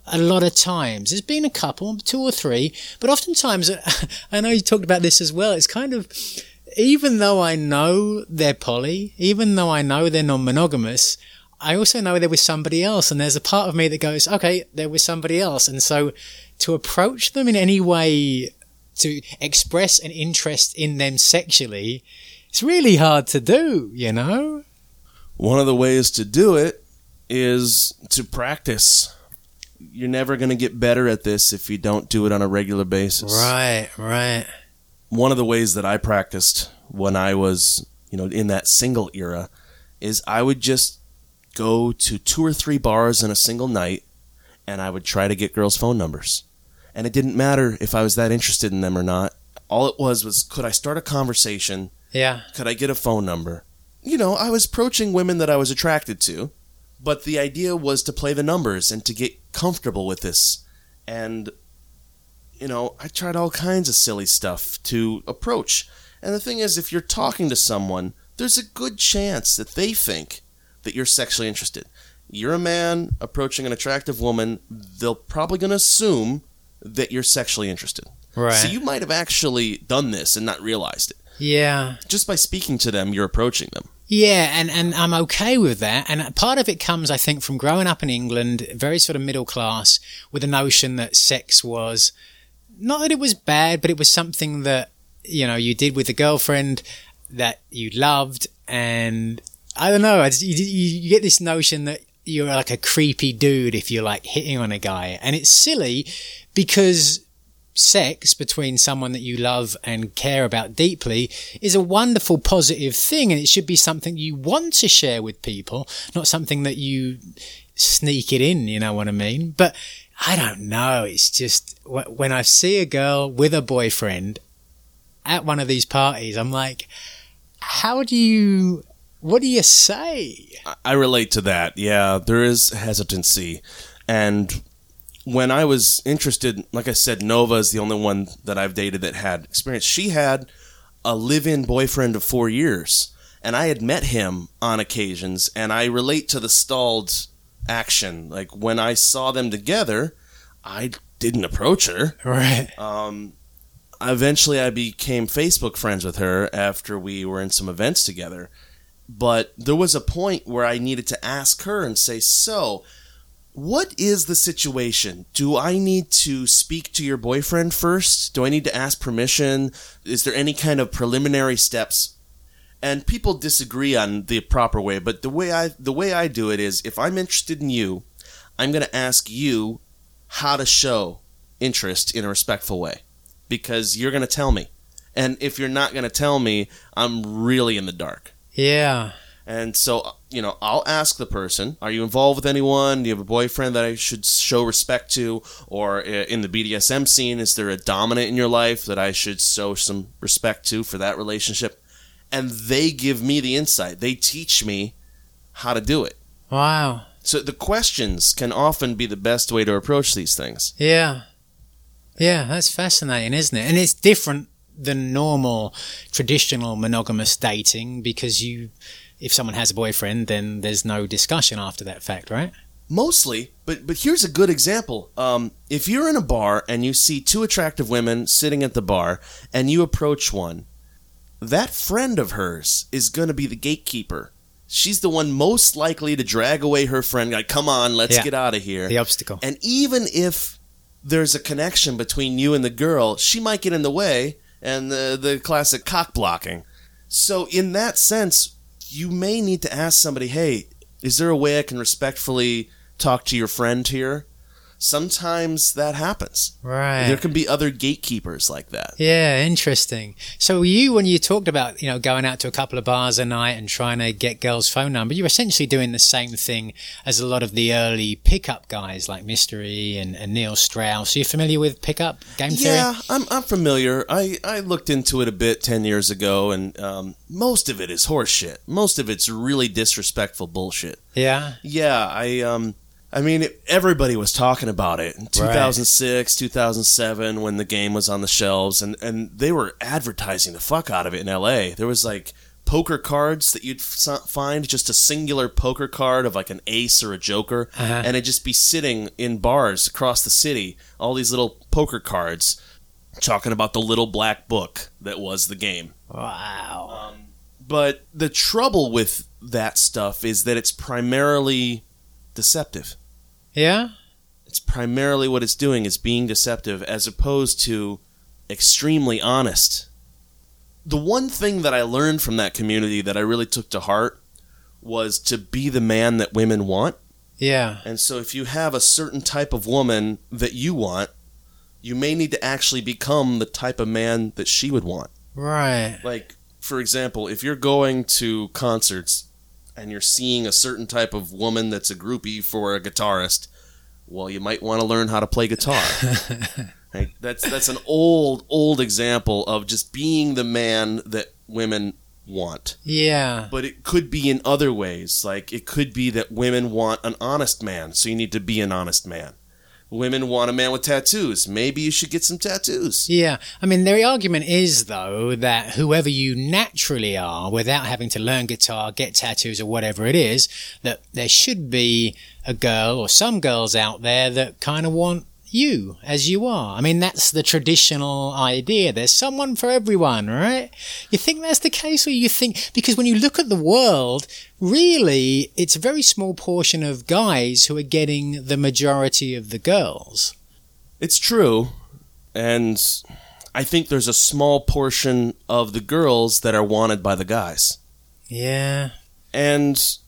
a lot of times. There's been a couple, two or three, but oftentimes, *laughs* I know you talked about this as well. It's kind of, even though I know they're poly, even though I know they're non-monogamous, I also know they're with somebody else. And there's a part of me that goes, okay, they're with somebody else. And so to approach them in any way, to express an interest in them sexually, it's really hard to do, you know? One of the ways to do it is to practice you're never going to get better at this if you don't do it on a regular basis. Right, right. One of the ways that I practiced when I was, you know, in that single era is I would just go to two or three bars in a single night and I would try to get girls' phone numbers. And it didn't matter if I was that interested in them or not. All it was was could I start a conversation? Yeah. Could I get a phone number? You know, I was approaching women that I was attracted to, but the idea was to play the numbers and to get comfortable with this. And, you know, I tried all kinds of silly stuff to approach. And the thing is, if you're talking to someone, there's a good chance that they think that you're sexually interested. You're a man approaching an attractive woman, they're probably going to assume that you're sexually interested. Right. So you might have actually done this and not realized it. Yeah. Just by speaking to them, you're approaching them. Yeah, and, and I'm okay with that. And part of it comes, I think, from growing up in England, very sort of middle class, with the notion that sex was not that it was bad, but it was something that, you know, you did with a girlfriend that you loved. And I don't know, you, you get this notion that you're like a creepy dude if you're like hitting on a guy. And it's silly because sex between someone that you love and care about deeply is a wonderful positive thing and it should be something you want to share with people not something that you sneak it in you know what i mean? But i don't know it's just when i see a girl with a boyfriend at one of these parties i'm like how do you what do you say? I relate to that. Yeah there is hesitancy. And when I was interested, like I said, Nova is the only one that I've dated that had experience. She had a live in boyfriend of four years, and I had met him on occasions, and I relate to the stalled action. Like when I saw them together, I didn't approach her. Right. Um, eventually, I became Facebook friends with her after we were in some events together. But there was a point where I needed to ask her and say, So, what is the situation? Do I need to speak to your boyfriend first? Do I need to ask permission? Is there any kind of preliminary steps? And people disagree on the proper way, but the way I the way I do it is if I'm interested in you, I'm going to ask you how to show interest in a respectful way because you're going to tell me. And if you're not going to tell me, I'm really in the dark. Yeah. And so, you know, I'll ask the person, are you involved with anyone? Do you have a boyfriend that I should show respect to? Or uh, in the BDSM scene, is there a dominant in your life that I should show some respect to for that relationship? And they give me the insight. They teach me how to do it. Wow. So the questions can often be the best way to approach these things. Yeah. Yeah, that's fascinating, isn't it? And it's different than normal traditional monogamous dating because you if someone has a boyfriend, then there's no discussion after that fact, right? Mostly, but but here's a good example. Um, if you're in a bar and you see two attractive women sitting at the bar, and you approach one, that friend of hers is going to be the gatekeeper. She's the one most likely to drag away her friend. Like, come on, let's yeah. get out of here. The obstacle. And even if there's a connection between you and the girl, she might get in the way, and the the classic cock blocking. So in that sense, you may need to ask somebody, hey, is there a way I can respectfully talk to your friend here? Sometimes that happens. Right. There can be other gatekeepers like that. Yeah, interesting. So you, when you talked about, you know, going out to a couple of bars a night and trying to get girls' phone number, you're essentially doing the same thing as a lot of the early pickup guys like Mystery and, and Neil Strauss. Are you familiar with pickup game theory? Yeah, I'm, I'm familiar. I, I looked into it a bit 10 years ago, and um, most of it is horseshit. Most of it's really disrespectful bullshit. Yeah? Yeah, I, um, I mean, everybody was talking about it in 2006, right. 2007 when the game was on the shelves, and, and they were advertising the fuck out of it in LA. There was like poker cards that you'd find, just a singular poker card of like an ace or a joker, uh-huh. and it'd just be sitting in bars across the city, all these little poker cards talking about the little black book that was the game. Wow. Um, but the trouble with that stuff is that it's primarily deceptive. Yeah? It's primarily what it's doing is being deceptive as opposed to extremely honest. The one thing that I learned from that community that I really took to heart was to be the man that women want. Yeah. And so if you have a certain type of woman that you want, you may need to actually become the type of man that she would want. Right. Like, for example, if you're going to concerts and you're seeing a certain type of woman that's a groupie for a guitarist, well, you might want to learn how to play guitar. *laughs* Right? That's that's an old old example of just being the man that women want. Yeah. But it could be in other ways. Like it could be that women want an honest man, so you need to be an honest man. Women want a man with tattoos. Maybe you should get some tattoos. Yeah. I mean, the argument is, though, that whoever you naturally are, without having to learn guitar, get tattoos, or whatever it is, that there should be a girl or some girls out there that kind of want you as you are. I mean, that's the traditional idea. There's someone for everyone, right? You think that's the case, or you think, because when you look at the world, really, it's a very small portion of guys who are getting the majority of the girls. It's true. And I think there's a small portion of the girls that are wanted by the guys. Yeah. And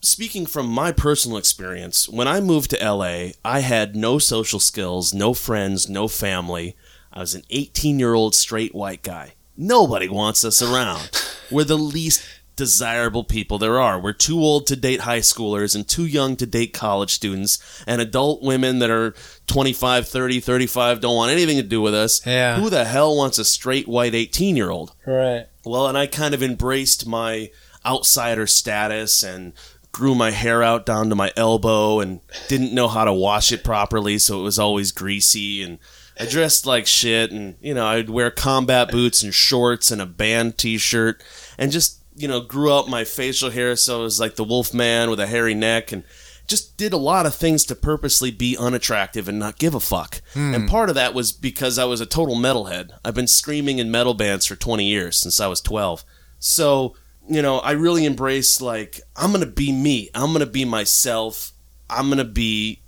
speaking from my personal experience, when I moved to LA, I had no social skills, no friends, no family. I was an 18 year old straight white guy. Nobody wants us around. *laughs* We're the least desirable people there are. We're too old to date high schoolers and too young to date college students, and adult women that are 25, 30, 35 don't want anything to do with us. Yeah. Who the hell wants a straight white 18 year old? Right. Well, and I kind of embraced my outsider status and grew my hair out down to my elbow and didn't know how to wash it properly, so it was always greasy. And I dressed like shit, and you know, I'd wear combat boots and shorts and a band T-shirt, and just you know, grew up my facial hair so it was like the wolf man with a hairy neck, and just did a lot of things to purposely be unattractive and not give a fuck. Hmm. And part of that was because I was a total metalhead. I've been screaming in metal bands for 20 years since I was 12. So you know, I really embrace like I'm gonna be me. I'm gonna be myself. I'm gonna be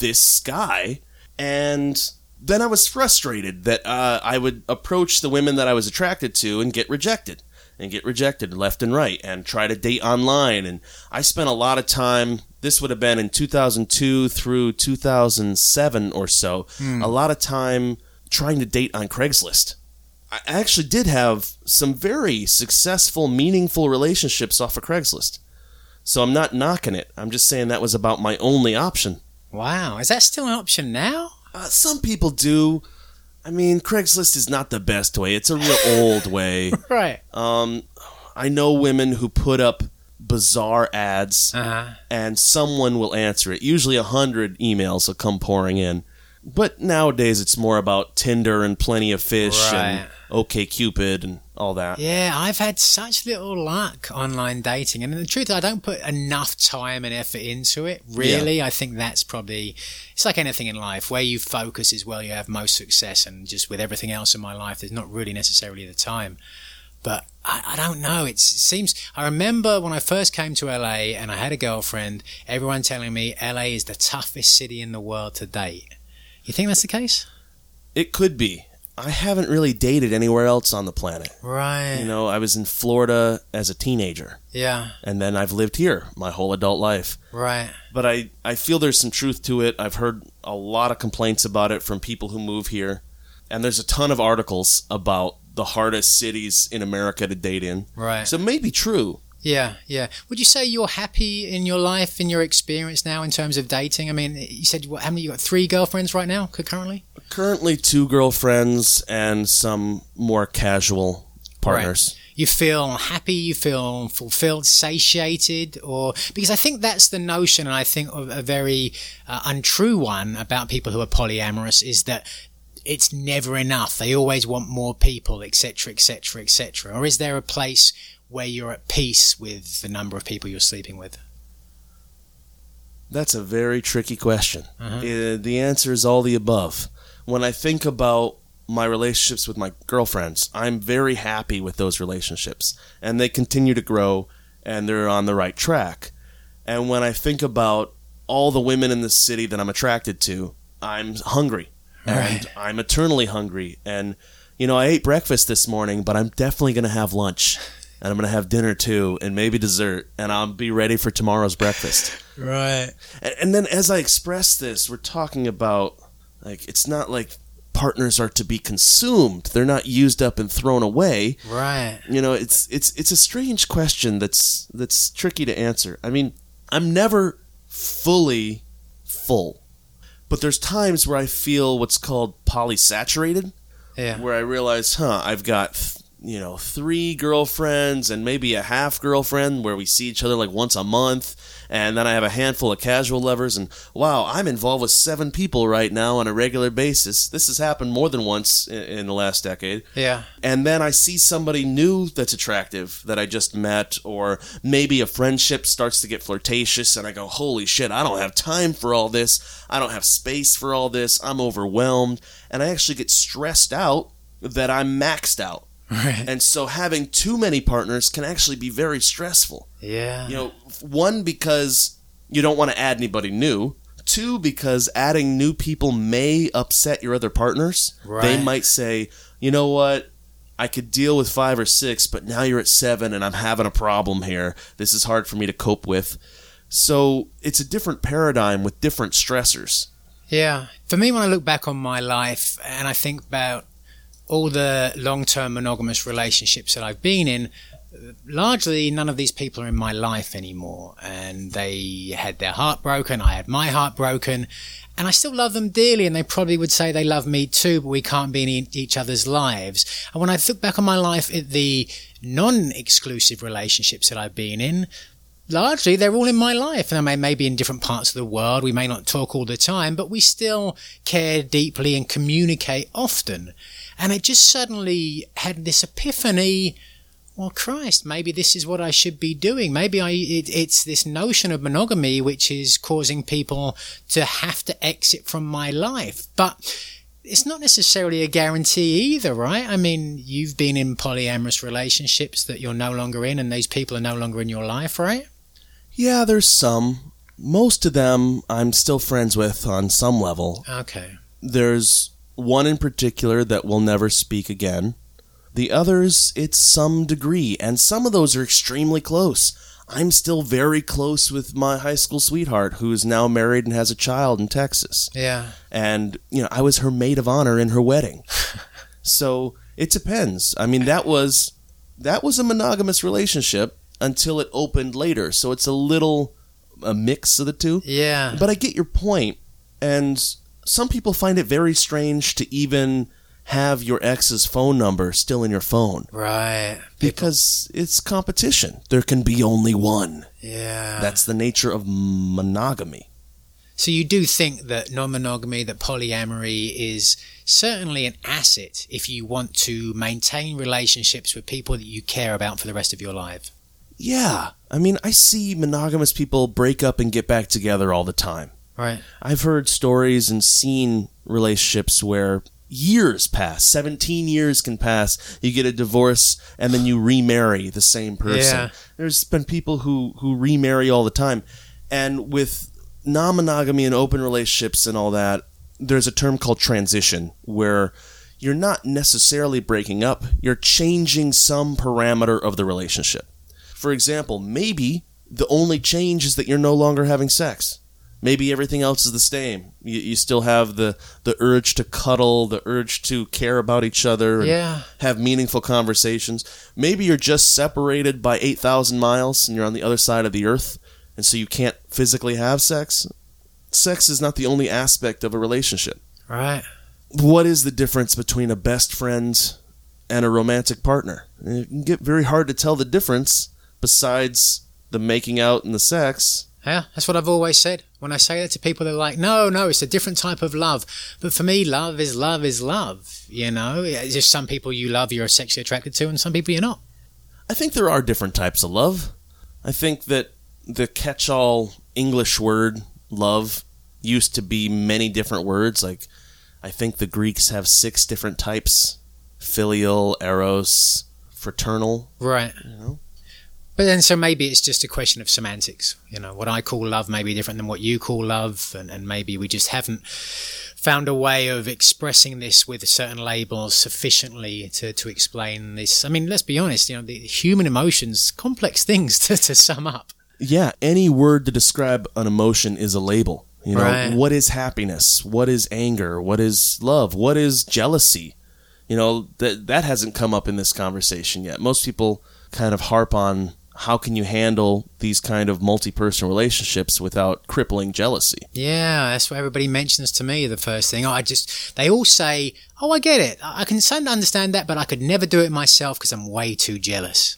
this guy. And then I was frustrated that uh, I would approach the women that I was attracted to and get rejected, and get rejected left and right, and try to date online. And I spent a lot of time. This would have been in 2002 through 2007 or so. A lot of time trying to date on Craigslist. I actually did have some very successful, meaningful relationships off of Craigslist. So I'm not knocking it. I'm just saying that was about my only option. Wow. Is that still an option now? Uh, some people do. I mean, Craigslist is not the best way. It's a real *laughs* old way. Right. Um, I know women who put up bizarre ads, Uh-huh. and someone will answer it. Usually, a hundred emails will come pouring in. But nowadays, it's more about Tinder and Plenty of Fish and OK Cupid and all that. Yeah, I've had such little luck online dating. And the truth, is, I don't put enough time and effort into it. Really, I think that's probably, it's like anything in life. Where you focus is where you have most success. And just with everything else in my life, there's not really necessarily the time. But I, I don't know. It seems, I remember when I first came to LA and I had a girlfriend, everyone telling me LA is the toughest city in the world to date. You think that's the case? It could be. I haven't really dated anywhere else on the planet. Right. You know, I was in Florida as a teenager, yeah. and then I've lived here my whole adult life. Right. But I, I feel there's some truth to it. I've heard a lot of complaints about it from people who move here. And there's a ton of articles about the hardest cities in America to date in. Right. So it may be true. Yeah, yeah. Would you say you're happy in your life, in your experience now, in terms of dating? I mean, you said what, how many? You got three girlfriends right now, currently. Currently, two girlfriends and some more casual partners. You feel happy, you feel fulfilled, satiated, or because I think that's the notion, and I think a very uh, untrue one about people who are polyamorous is that it's never enough. They always want more people, etc., etc., etc. Or is there a place where you're at peace with the number of people you're sleeping with? That's a very tricky question. Uh-huh. Uh, the answer is all the above. When I think about my relationships with my girlfriends, I'm very happy with those relationships, and they continue to grow, and they're on the right track. And when I think about all the women in the city that I'm attracted to, I'm hungry, and Right. I'm eternally hungry. And you know, I ate breakfast this morning, but I'm definitely going to have lunch, *laughs* and I'm going to have dinner too, and maybe dessert, and I'll be ready for tomorrow's breakfast. *laughs* Right. And, and then as I express this, we're talking about like it's not like partners are to be consumed. They're not used up and thrown away. Right. You know, it's it's it's a strange question that's that's tricky to answer. I mean, I'm never fully full. But there's times where I feel what's called polysaturated. Yeah. Where I realize, huh, I've got you know, three girlfriends and maybe a half girlfriend where we see each other like once a month. And then I have a handful of casual lovers. And wow, I'm involved with seven people right now on a regular basis. This has happened more than once in, in the last decade. Yeah. And then I see somebody new that's attractive that I just met, or maybe a friendship starts to get flirtatious. And I go, holy shit, I don't have time for all this. I don't have space for all this. I'm overwhelmed. And I actually get stressed out that I'm maxed out Right. And so having too many partners can actually be very stressful. Yeah. You know, one because you don't want to add anybody new. Two because adding new people may upset your other partners. Right. They might say, "You know what? I could deal with 5 or 6, but now you're at 7 and I'm having a problem here. This is hard for me to cope with." So, it's a different paradigm with different stressors. Yeah. For me, when I look back on my life and I think about all the long term monogamous relationships that I've been in, largely none of these people are in my life anymore. And they had their heart broken. I had my heart broken. And I still love them dearly, and they probably would say they love me too, but we can't be in each other's lives. And when I look back on my life at the non exclusive relationships that I've been in, largely they're all in my life. And they may be in different parts of the world. We may not talk all the time, but we still care deeply and communicate often. And I just suddenly had this epiphany. Well, Christ, maybe this is what I should be doing. Maybe I, it, it's this notion of monogamy which is causing people to have to exit from my life. But it's not necessarily a guarantee either, right? I mean, you've been in polyamorous relationships that you're no longer in, and these people are no longer in your life, right? Yeah, there's some. Most of them I'm still friends with on some level. Okay. There's one in particular that will never speak again. The others, it's some degree, and some of those are extremely close. I'm still very close with my high school sweetheart who is now married and has a child in Texas. Yeah. And, you know, I was her maid of honor in her wedding. *laughs* so it depends. I mean, that was that was a monogamous relationship until it opened later. So it's a little a mix of the two. Yeah. But I get your point, and some people find it very strange to even have your ex's phone number still in your phone Right. because it's competition. There can be only one. Yeah. That's the nature of monogamy. So you do think that non-monogamy, that polyamory is certainly an asset if you want to maintain relationships with people that you care about for the rest of your life. Yeah. I mean, I see monogamous people break up and get back together all the time. Right. I've heard stories and seen relationships where years pass 17 years can pass. You get a divorce and then you remarry the same person. Yeah. there's been people who who remarry all the time. And with non-monogamy and open relationships and all that there's a term called transition where you're not necessarily breaking up. You're changing some parameter of the relationship. For example maybe the only change is that you're no longer having sex maybe everything else is the same. You, you still have the, the urge to cuddle, the urge to care about each other, and Yeah. have meaningful conversations. Maybe you're just separated by 8,000 miles and you're on the other side of the earth, and so you can't physically have sex. Sex is not the only aspect of a relationship. Right. What is the difference between a best friend and a romantic partner? It can get very hard to tell the difference besides the making out and the sex. Yeah, that's what I've always said. When I say that to people, they're like, no, no, it's a different type of love. But for me, love is love is love. You know, it's just some people you love, you're sexually attracted to, and some people you're not. I think there are different types of love. I think that the catch all English word love used to be many different words. Like, I think the Greeks have six different types filial, eros, fraternal. Right. You know? But then, so maybe it's just a question of semantics. You know, what I call love may be different than what you call love, and, and maybe we just haven't found a way of expressing this with certain labels sufficiently to, to explain this. I mean, let's be honest, you know, the human emotions, complex things *laughs* to, to sum up. Yeah, any word to describe an emotion is a label. You know, Right. what is happiness? What is anger? What is love? What is jealousy? You know, that that hasn't come up in this conversation yet. Most people kind of harp on how can you handle these kind of multi-personal relationships without crippling jealousy? Yeah, that's what everybody mentions to me. The first thing, oh, I just they all say, "Oh, I get it. I can understand that, but I could never do it myself because I'm way too jealous."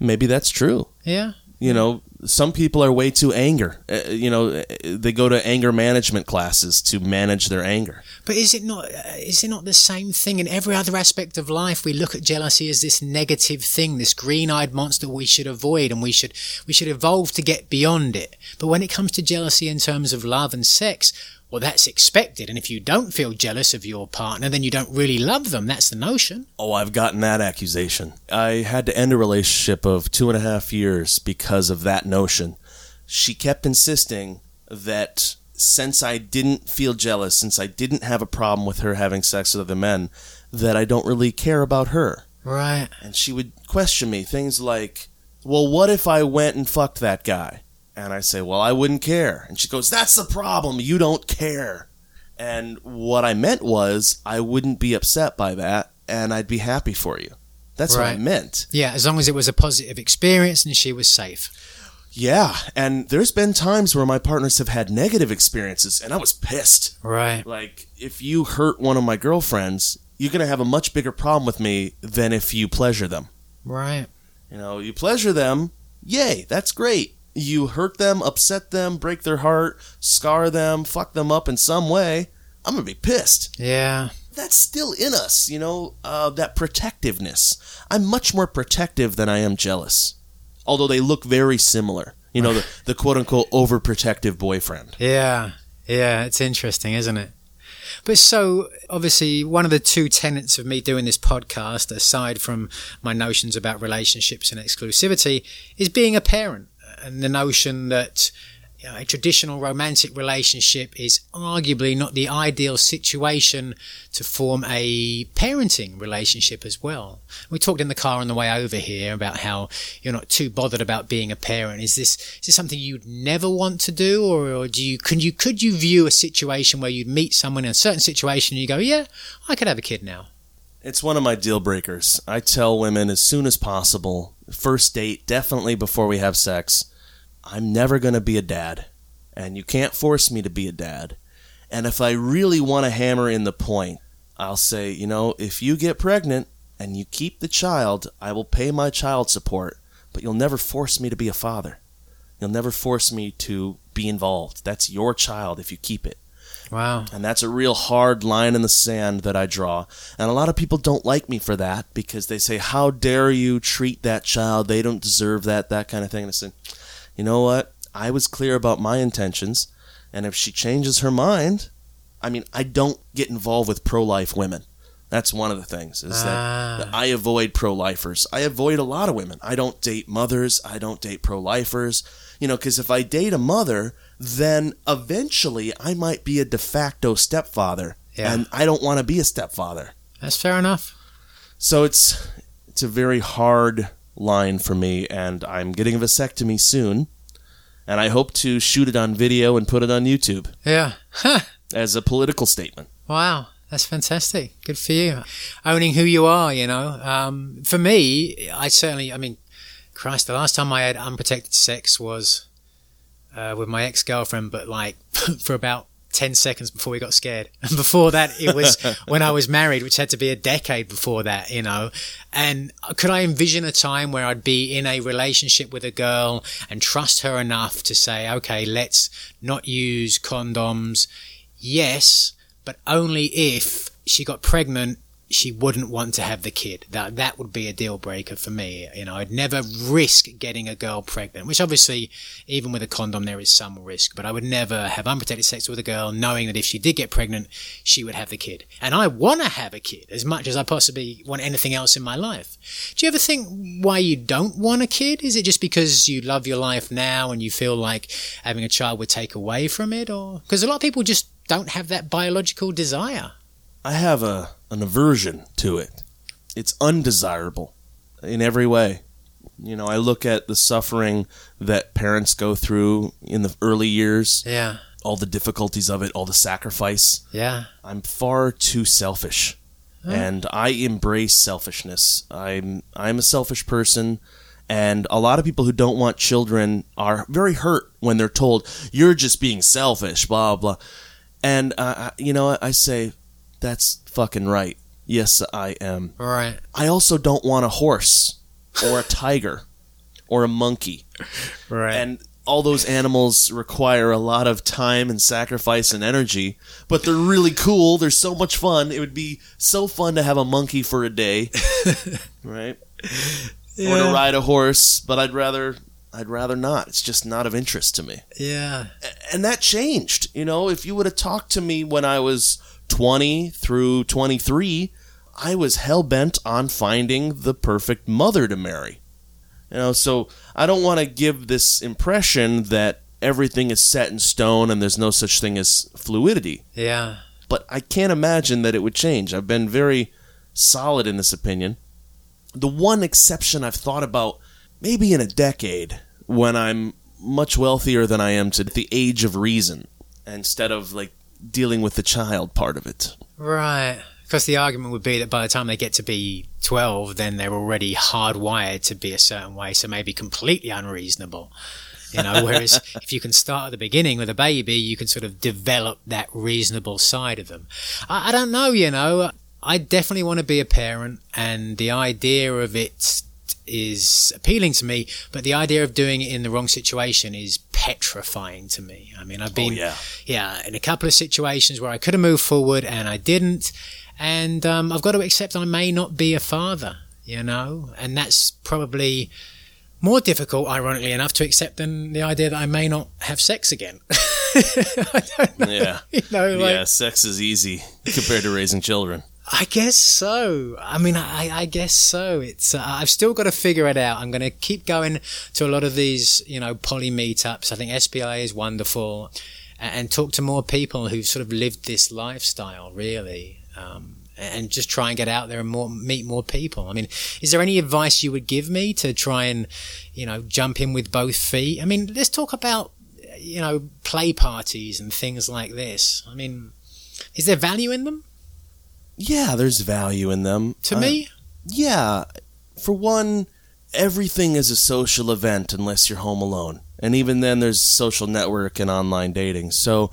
Maybe that's true. Yeah. You know, some people are way too anger. Uh, you know, uh, they go to anger management classes to manage their anger. But is it not? Uh, is it not the same thing in every other aspect of life? We look at jealousy as this negative thing, this green-eyed monster we should avoid, and we should we should evolve to get beyond it. But when it comes to jealousy in terms of love and sex, well, that's expected. And if you don't feel jealous of your partner, then you don't really love them. That's the notion. Oh, I've gotten that accusation. I had to end a relationship of two and a half years because of that notion. She kept insisting that since I didn't feel jealous, since I didn't have a problem with her having sex with other men, that I don't really care about her. Right. And she would question me things like, well, what if I went and fucked that guy? And I say, Well, I wouldn't care. And she goes, That's the problem. You don't care. And what I meant was, I wouldn't be upset by that and I'd be happy for you. That's right. what I meant. Yeah, as long as it was a positive experience and she was safe. Yeah, and there's been times where my partners have had negative experiences and I was pissed. Right. Like, if you hurt one of my girlfriends, you're going to have a much bigger problem with me than if you pleasure them. Right. You know, you pleasure them, yay, that's great you hurt them, upset them, break their heart, scar them, fuck them up in some way, I'm gonna be pissed. Yeah. That's still in us, you know, uh, that protectiveness. I'm much more protective than I am jealous. Although they look very similar. You know, the, the quote unquote overprotective boyfriend. Yeah. Yeah, it's interesting, isn't it? But so, obviously, one of the two tenets of me doing this podcast, aside from my notions about relationships and exclusivity, is being a parent the notion that you know, a traditional romantic relationship is arguably not the ideal situation to form a parenting relationship as well. We talked in the car on the way over here about how you're not too bothered about being a parent. Is this is this something you'd never want to do, or, or do you can you could you view a situation where you'd meet someone in a certain situation and you go, yeah, I could have a kid now. It's one of my deal breakers. I tell women as soon as possible, first date, definitely before we have sex I'm never going to be a dad, and you can't force me to be a dad. And if I really want to hammer in the point, I'll say, you know, if you get pregnant and you keep the child, I will pay my child support, but you'll never force me to be a father. You'll never force me to be involved. That's your child if you keep it. Wow. And that's a real hard line in the sand that I draw. And a lot of people don't like me for that because they say, How dare you treat that child? They don't deserve that, that kind of thing. And I say, you know what? I was clear about my intentions, and if she changes her mind, I mean, I don't get involved with pro life women. That's one of the things is ah. that, that I avoid pro lifers. I avoid a lot of women. I don't date mothers. I don't date pro lifers. You know, because if I date a mother, then eventually I might be a de facto stepfather, yeah. and I don't want to be a stepfather. That's fair enough. So it's it's a very hard line for me, and I'm getting a vasectomy soon, and I hope to shoot it on video and put it on YouTube. Yeah. as a political statement. Wow. That's fantastic. Good for you. Owning who you are, you know. Um, for me, I certainly, I mean, Christ, the last time I had unprotected sex was uh, with my ex girlfriend, but like *laughs* for about 10 seconds before we got scared. *laughs* And before that, it was *laughs* when I was married, which had to be a decade before that, you know. And could I envision a time where I'd be in a relationship with a girl and trust her enough to say, okay, let's not use condoms? Yes, but only if she got pregnant she wouldn't want to have the kid. That that would be a deal breaker for me. You know, I'd never risk getting a girl pregnant, which obviously, even with a condom, there is some risk. But I would never have unprotected sex with a girl, knowing that if she did get pregnant, she would have the kid. And I want to have a kid as much as I possibly want anything else in my life. Do you ever think why you don't want a kid? Is it just because you love your life now and you feel like having a child would take away from it, or because a lot of people just don't have that biological desire? I have a an aversion to it. It's undesirable in every way. You know, I look at the suffering that parents go through in the early years. Yeah. All the difficulties of it, all the sacrifice. Yeah. I'm far too selfish. And I embrace selfishness. I'm I'm a selfish person And a lot of people who don't want children are very hurt when they're told, you're just being selfish, blah, blah. And, uh, you know, I say, that's fucking right. Yes, I am. Right. I also don't want a horse or a *laughs* tiger or a monkey. Right. And all those animals require a lot of time and sacrifice and energy, but they're really cool. They're so much fun. It would be so fun to have a monkey for a day, *laughs* right? Yeah. Or to ride a horse, but I'd rather I'd rather not. It's just not of interest to me. Yeah. And that changed. You know, if you would have talked to me when I was 20 through 23, I was hell bent on finding the perfect mother to marry. You know, so I don't want to give this impression that everything is set in stone and there's no such thing as fluidity. Yeah. But I can't imagine that it would change. I've been very solid in this opinion. The one exception I've thought about maybe in a decade when I'm much wealthier than I am to the age of reason instead of like dealing with the child part of it. Right. Because the argument would be that by the time they get to be 12, then they're already hardwired to be a certain way, so maybe completely unreasonable. You know, *laughs* whereas if you can start at the beginning with a baby, you can sort of develop that reasonable side of them. I, I don't know, you know. I definitely want to be a parent, and the idea of it is appealing to me, but the idea of doing it in the wrong situation is petrifying to me. I mean, I've been, oh, yeah. yeah, in a couple of situations where I could have moved forward and I didn't and um, I've got to accept I may not be a father, you know, and that's probably more difficult, ironically enough, to accept than the idea that I may not have sex again. *laughs* Yeah, *laughs* you know, like, yeah, sex is easy compared to raising children. I guess so. I mean, I, I guess so. It's uh, I've still got to figure it out. I'm going to keep going to a lot of these, you know, poly meetups. I think SPLA is wonderful, and, and talk to more people who've sort of lived this lifestyle. Really, um, and just try and get out there and more, meet more people. I mean, is there any advice you would give me to try and, you know, jump in with both feet? I mean, let's talk about, you know, play parties and things like this. I mean, is there value in them? Yeah, there's value in them. To uh, me? Yeah. For one, everything is a social event unless you're home alone. And even then, there's social network and online dating. So,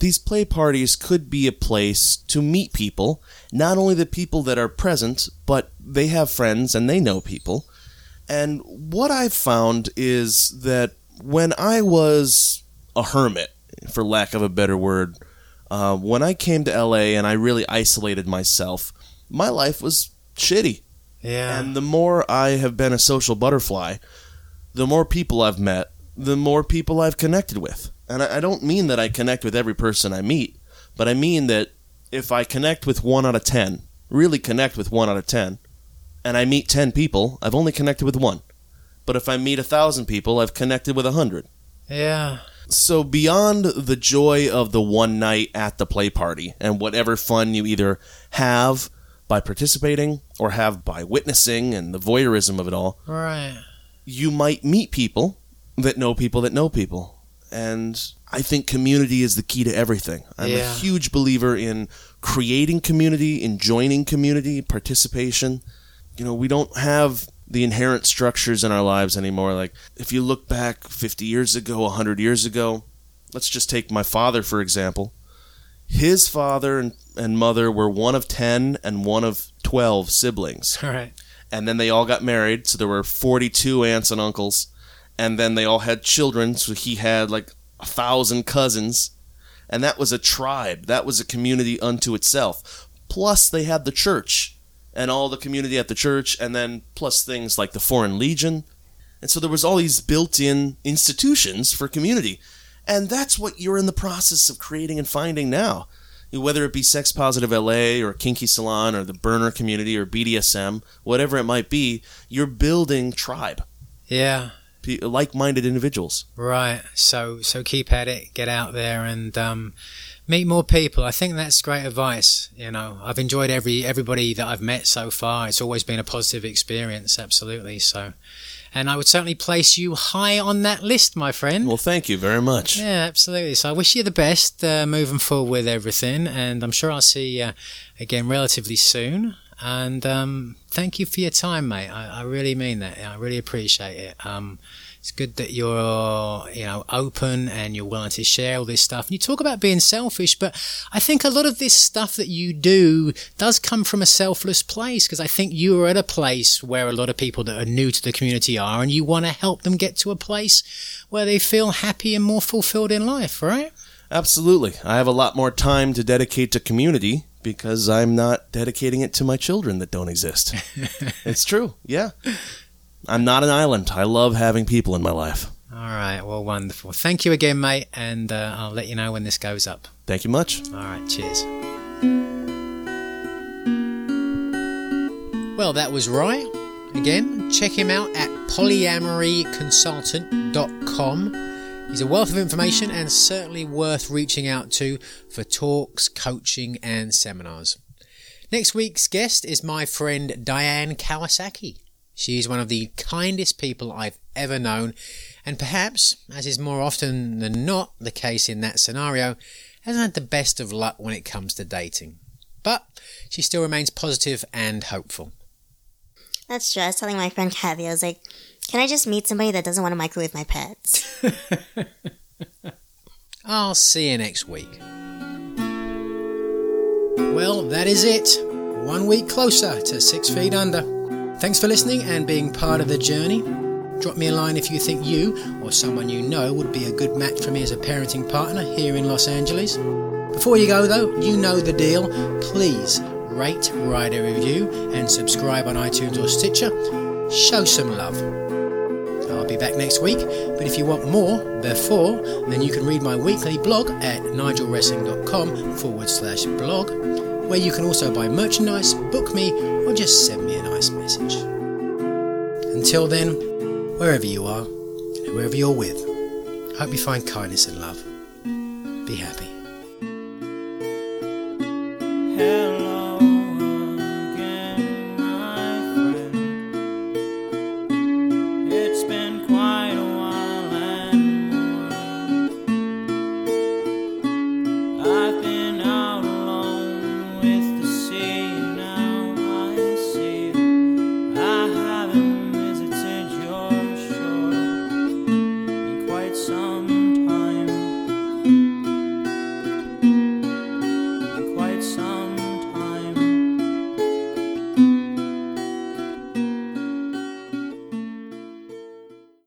these play parties could be a place to meet people, not only the people that are present, but they have friends and they know people. And what I've found is that when I was a hermit, for lack of a better word, uh, when I came to LA and I really isolated myself, my life was shitty. Yeah. And the more I have been a social butterfly, the more people I've met, the more people I've connected with. And I, I don't mean that I connect with every person I meet, but I mean that if I connect with one out of ten, really connect with one out of ten, and I meet ten people, I've only connected with one. But if I meet a thousand people, I've connected with a hundred. Yeah. So beyond the joy of the one night at the play party and whatever fun you either have by participating or have by witnessing and the voyeurism of it all, right? You might meet people that know people that know people and I think community is the key to everything. I'm yeah. a huge believer in creating community, in joining community, participation. You know, we don't have the inherent structures in our lives anymore. Like, if you look back 50 years ago, 100 years ago, let's just take my father, for example. His father and, and mother were one of 10 and one of 12 siblings. All *laughs* right. And then they all got married, so there were 42 aunts and uncles and then they all had children. So he had like a thousand cousins, and that was a tribe. That was a community unto itself. Plus, they had the church and all the community at the church, and then plus things like the Foreign Legion. And so there was all these built-in institutions for community. And that's what you're in the process of creating and finding now. Whether it be Sex Positive LA or Kinky Salon or the Burner community or BDSM, whatever it might be, you're building tribe. Yeah, like-minded individuals. Right. So so keep at it. Get out there and um, meet more people. I think that's great advice. You know, I've enjoyed every everybody that I've met so far. It's always been a positive experience. Absolutely. So. And I would certainly place you high on that list, my friend. Well, thank you very much. Yeah, absolutely. So I wish you the best uh, moving forward with everything, and I'm sure I'll see you again relatively soon. And um, thank you for your time, mate. I, I, really mean that. I really appreciate it. Um, it's good that you're, uh, you know, open and you're willing to share all this stuff. And you talk about being selfish, but I think a lot of this stuff that you do does come from a selfless place because I think you are at a place where a lot of people that are new to the community are, and you want to help them get to a place where they feel happy and more fulfilled in life, right? Absolutely. I have a lot more time to dedicate to community because I'm not dedicating it to my children that don't exist. *laughs* it's true. Yeah. I'm not an island. I love having people in my life. All right. Well, wonderful. Thank you again, mate. And uh, I'll let you know when this goes up. Thank you much. All right. Cheers. Well, that was Wry. Again, check him out at polyamoryconsultant.com. He's a wealth of information and certainly worth reaching out to for talks, coaching, and seminars. Next week's guest is my friend Diane Kawasaki. She is one of the kindest people I've ever known, and perhaps, as is more often than not the case in that scenario, hasn't had the best of luck when it comes to dating. But she still remains positive and hopeful. That's true. I was telling my friend Kathy, I was like, can I just meet somebody that doesn't want to microwave my pets? *laughs* *laughs* I'll see you next week. Well, that is it. One week closer to Six Feet Under. Thanks for listening and being part of the journey. Drop me a line if you think you or someone you know would be a good match for me as a parenting partner here in Los Angeles. Before you go though, you know the deal. Please rate, write a review, and subscribe on iTunes or Stitcher. Show some love. I'll be back next week, but if you want more before, then you can read my weekly blog at nigelwrestling.com forward slash blog, where you can also buy merchandise, book me, or just send me a nice message. Until then, wherever you are, and whoever you're with, I hope you find kindness and love. Be happy. Hell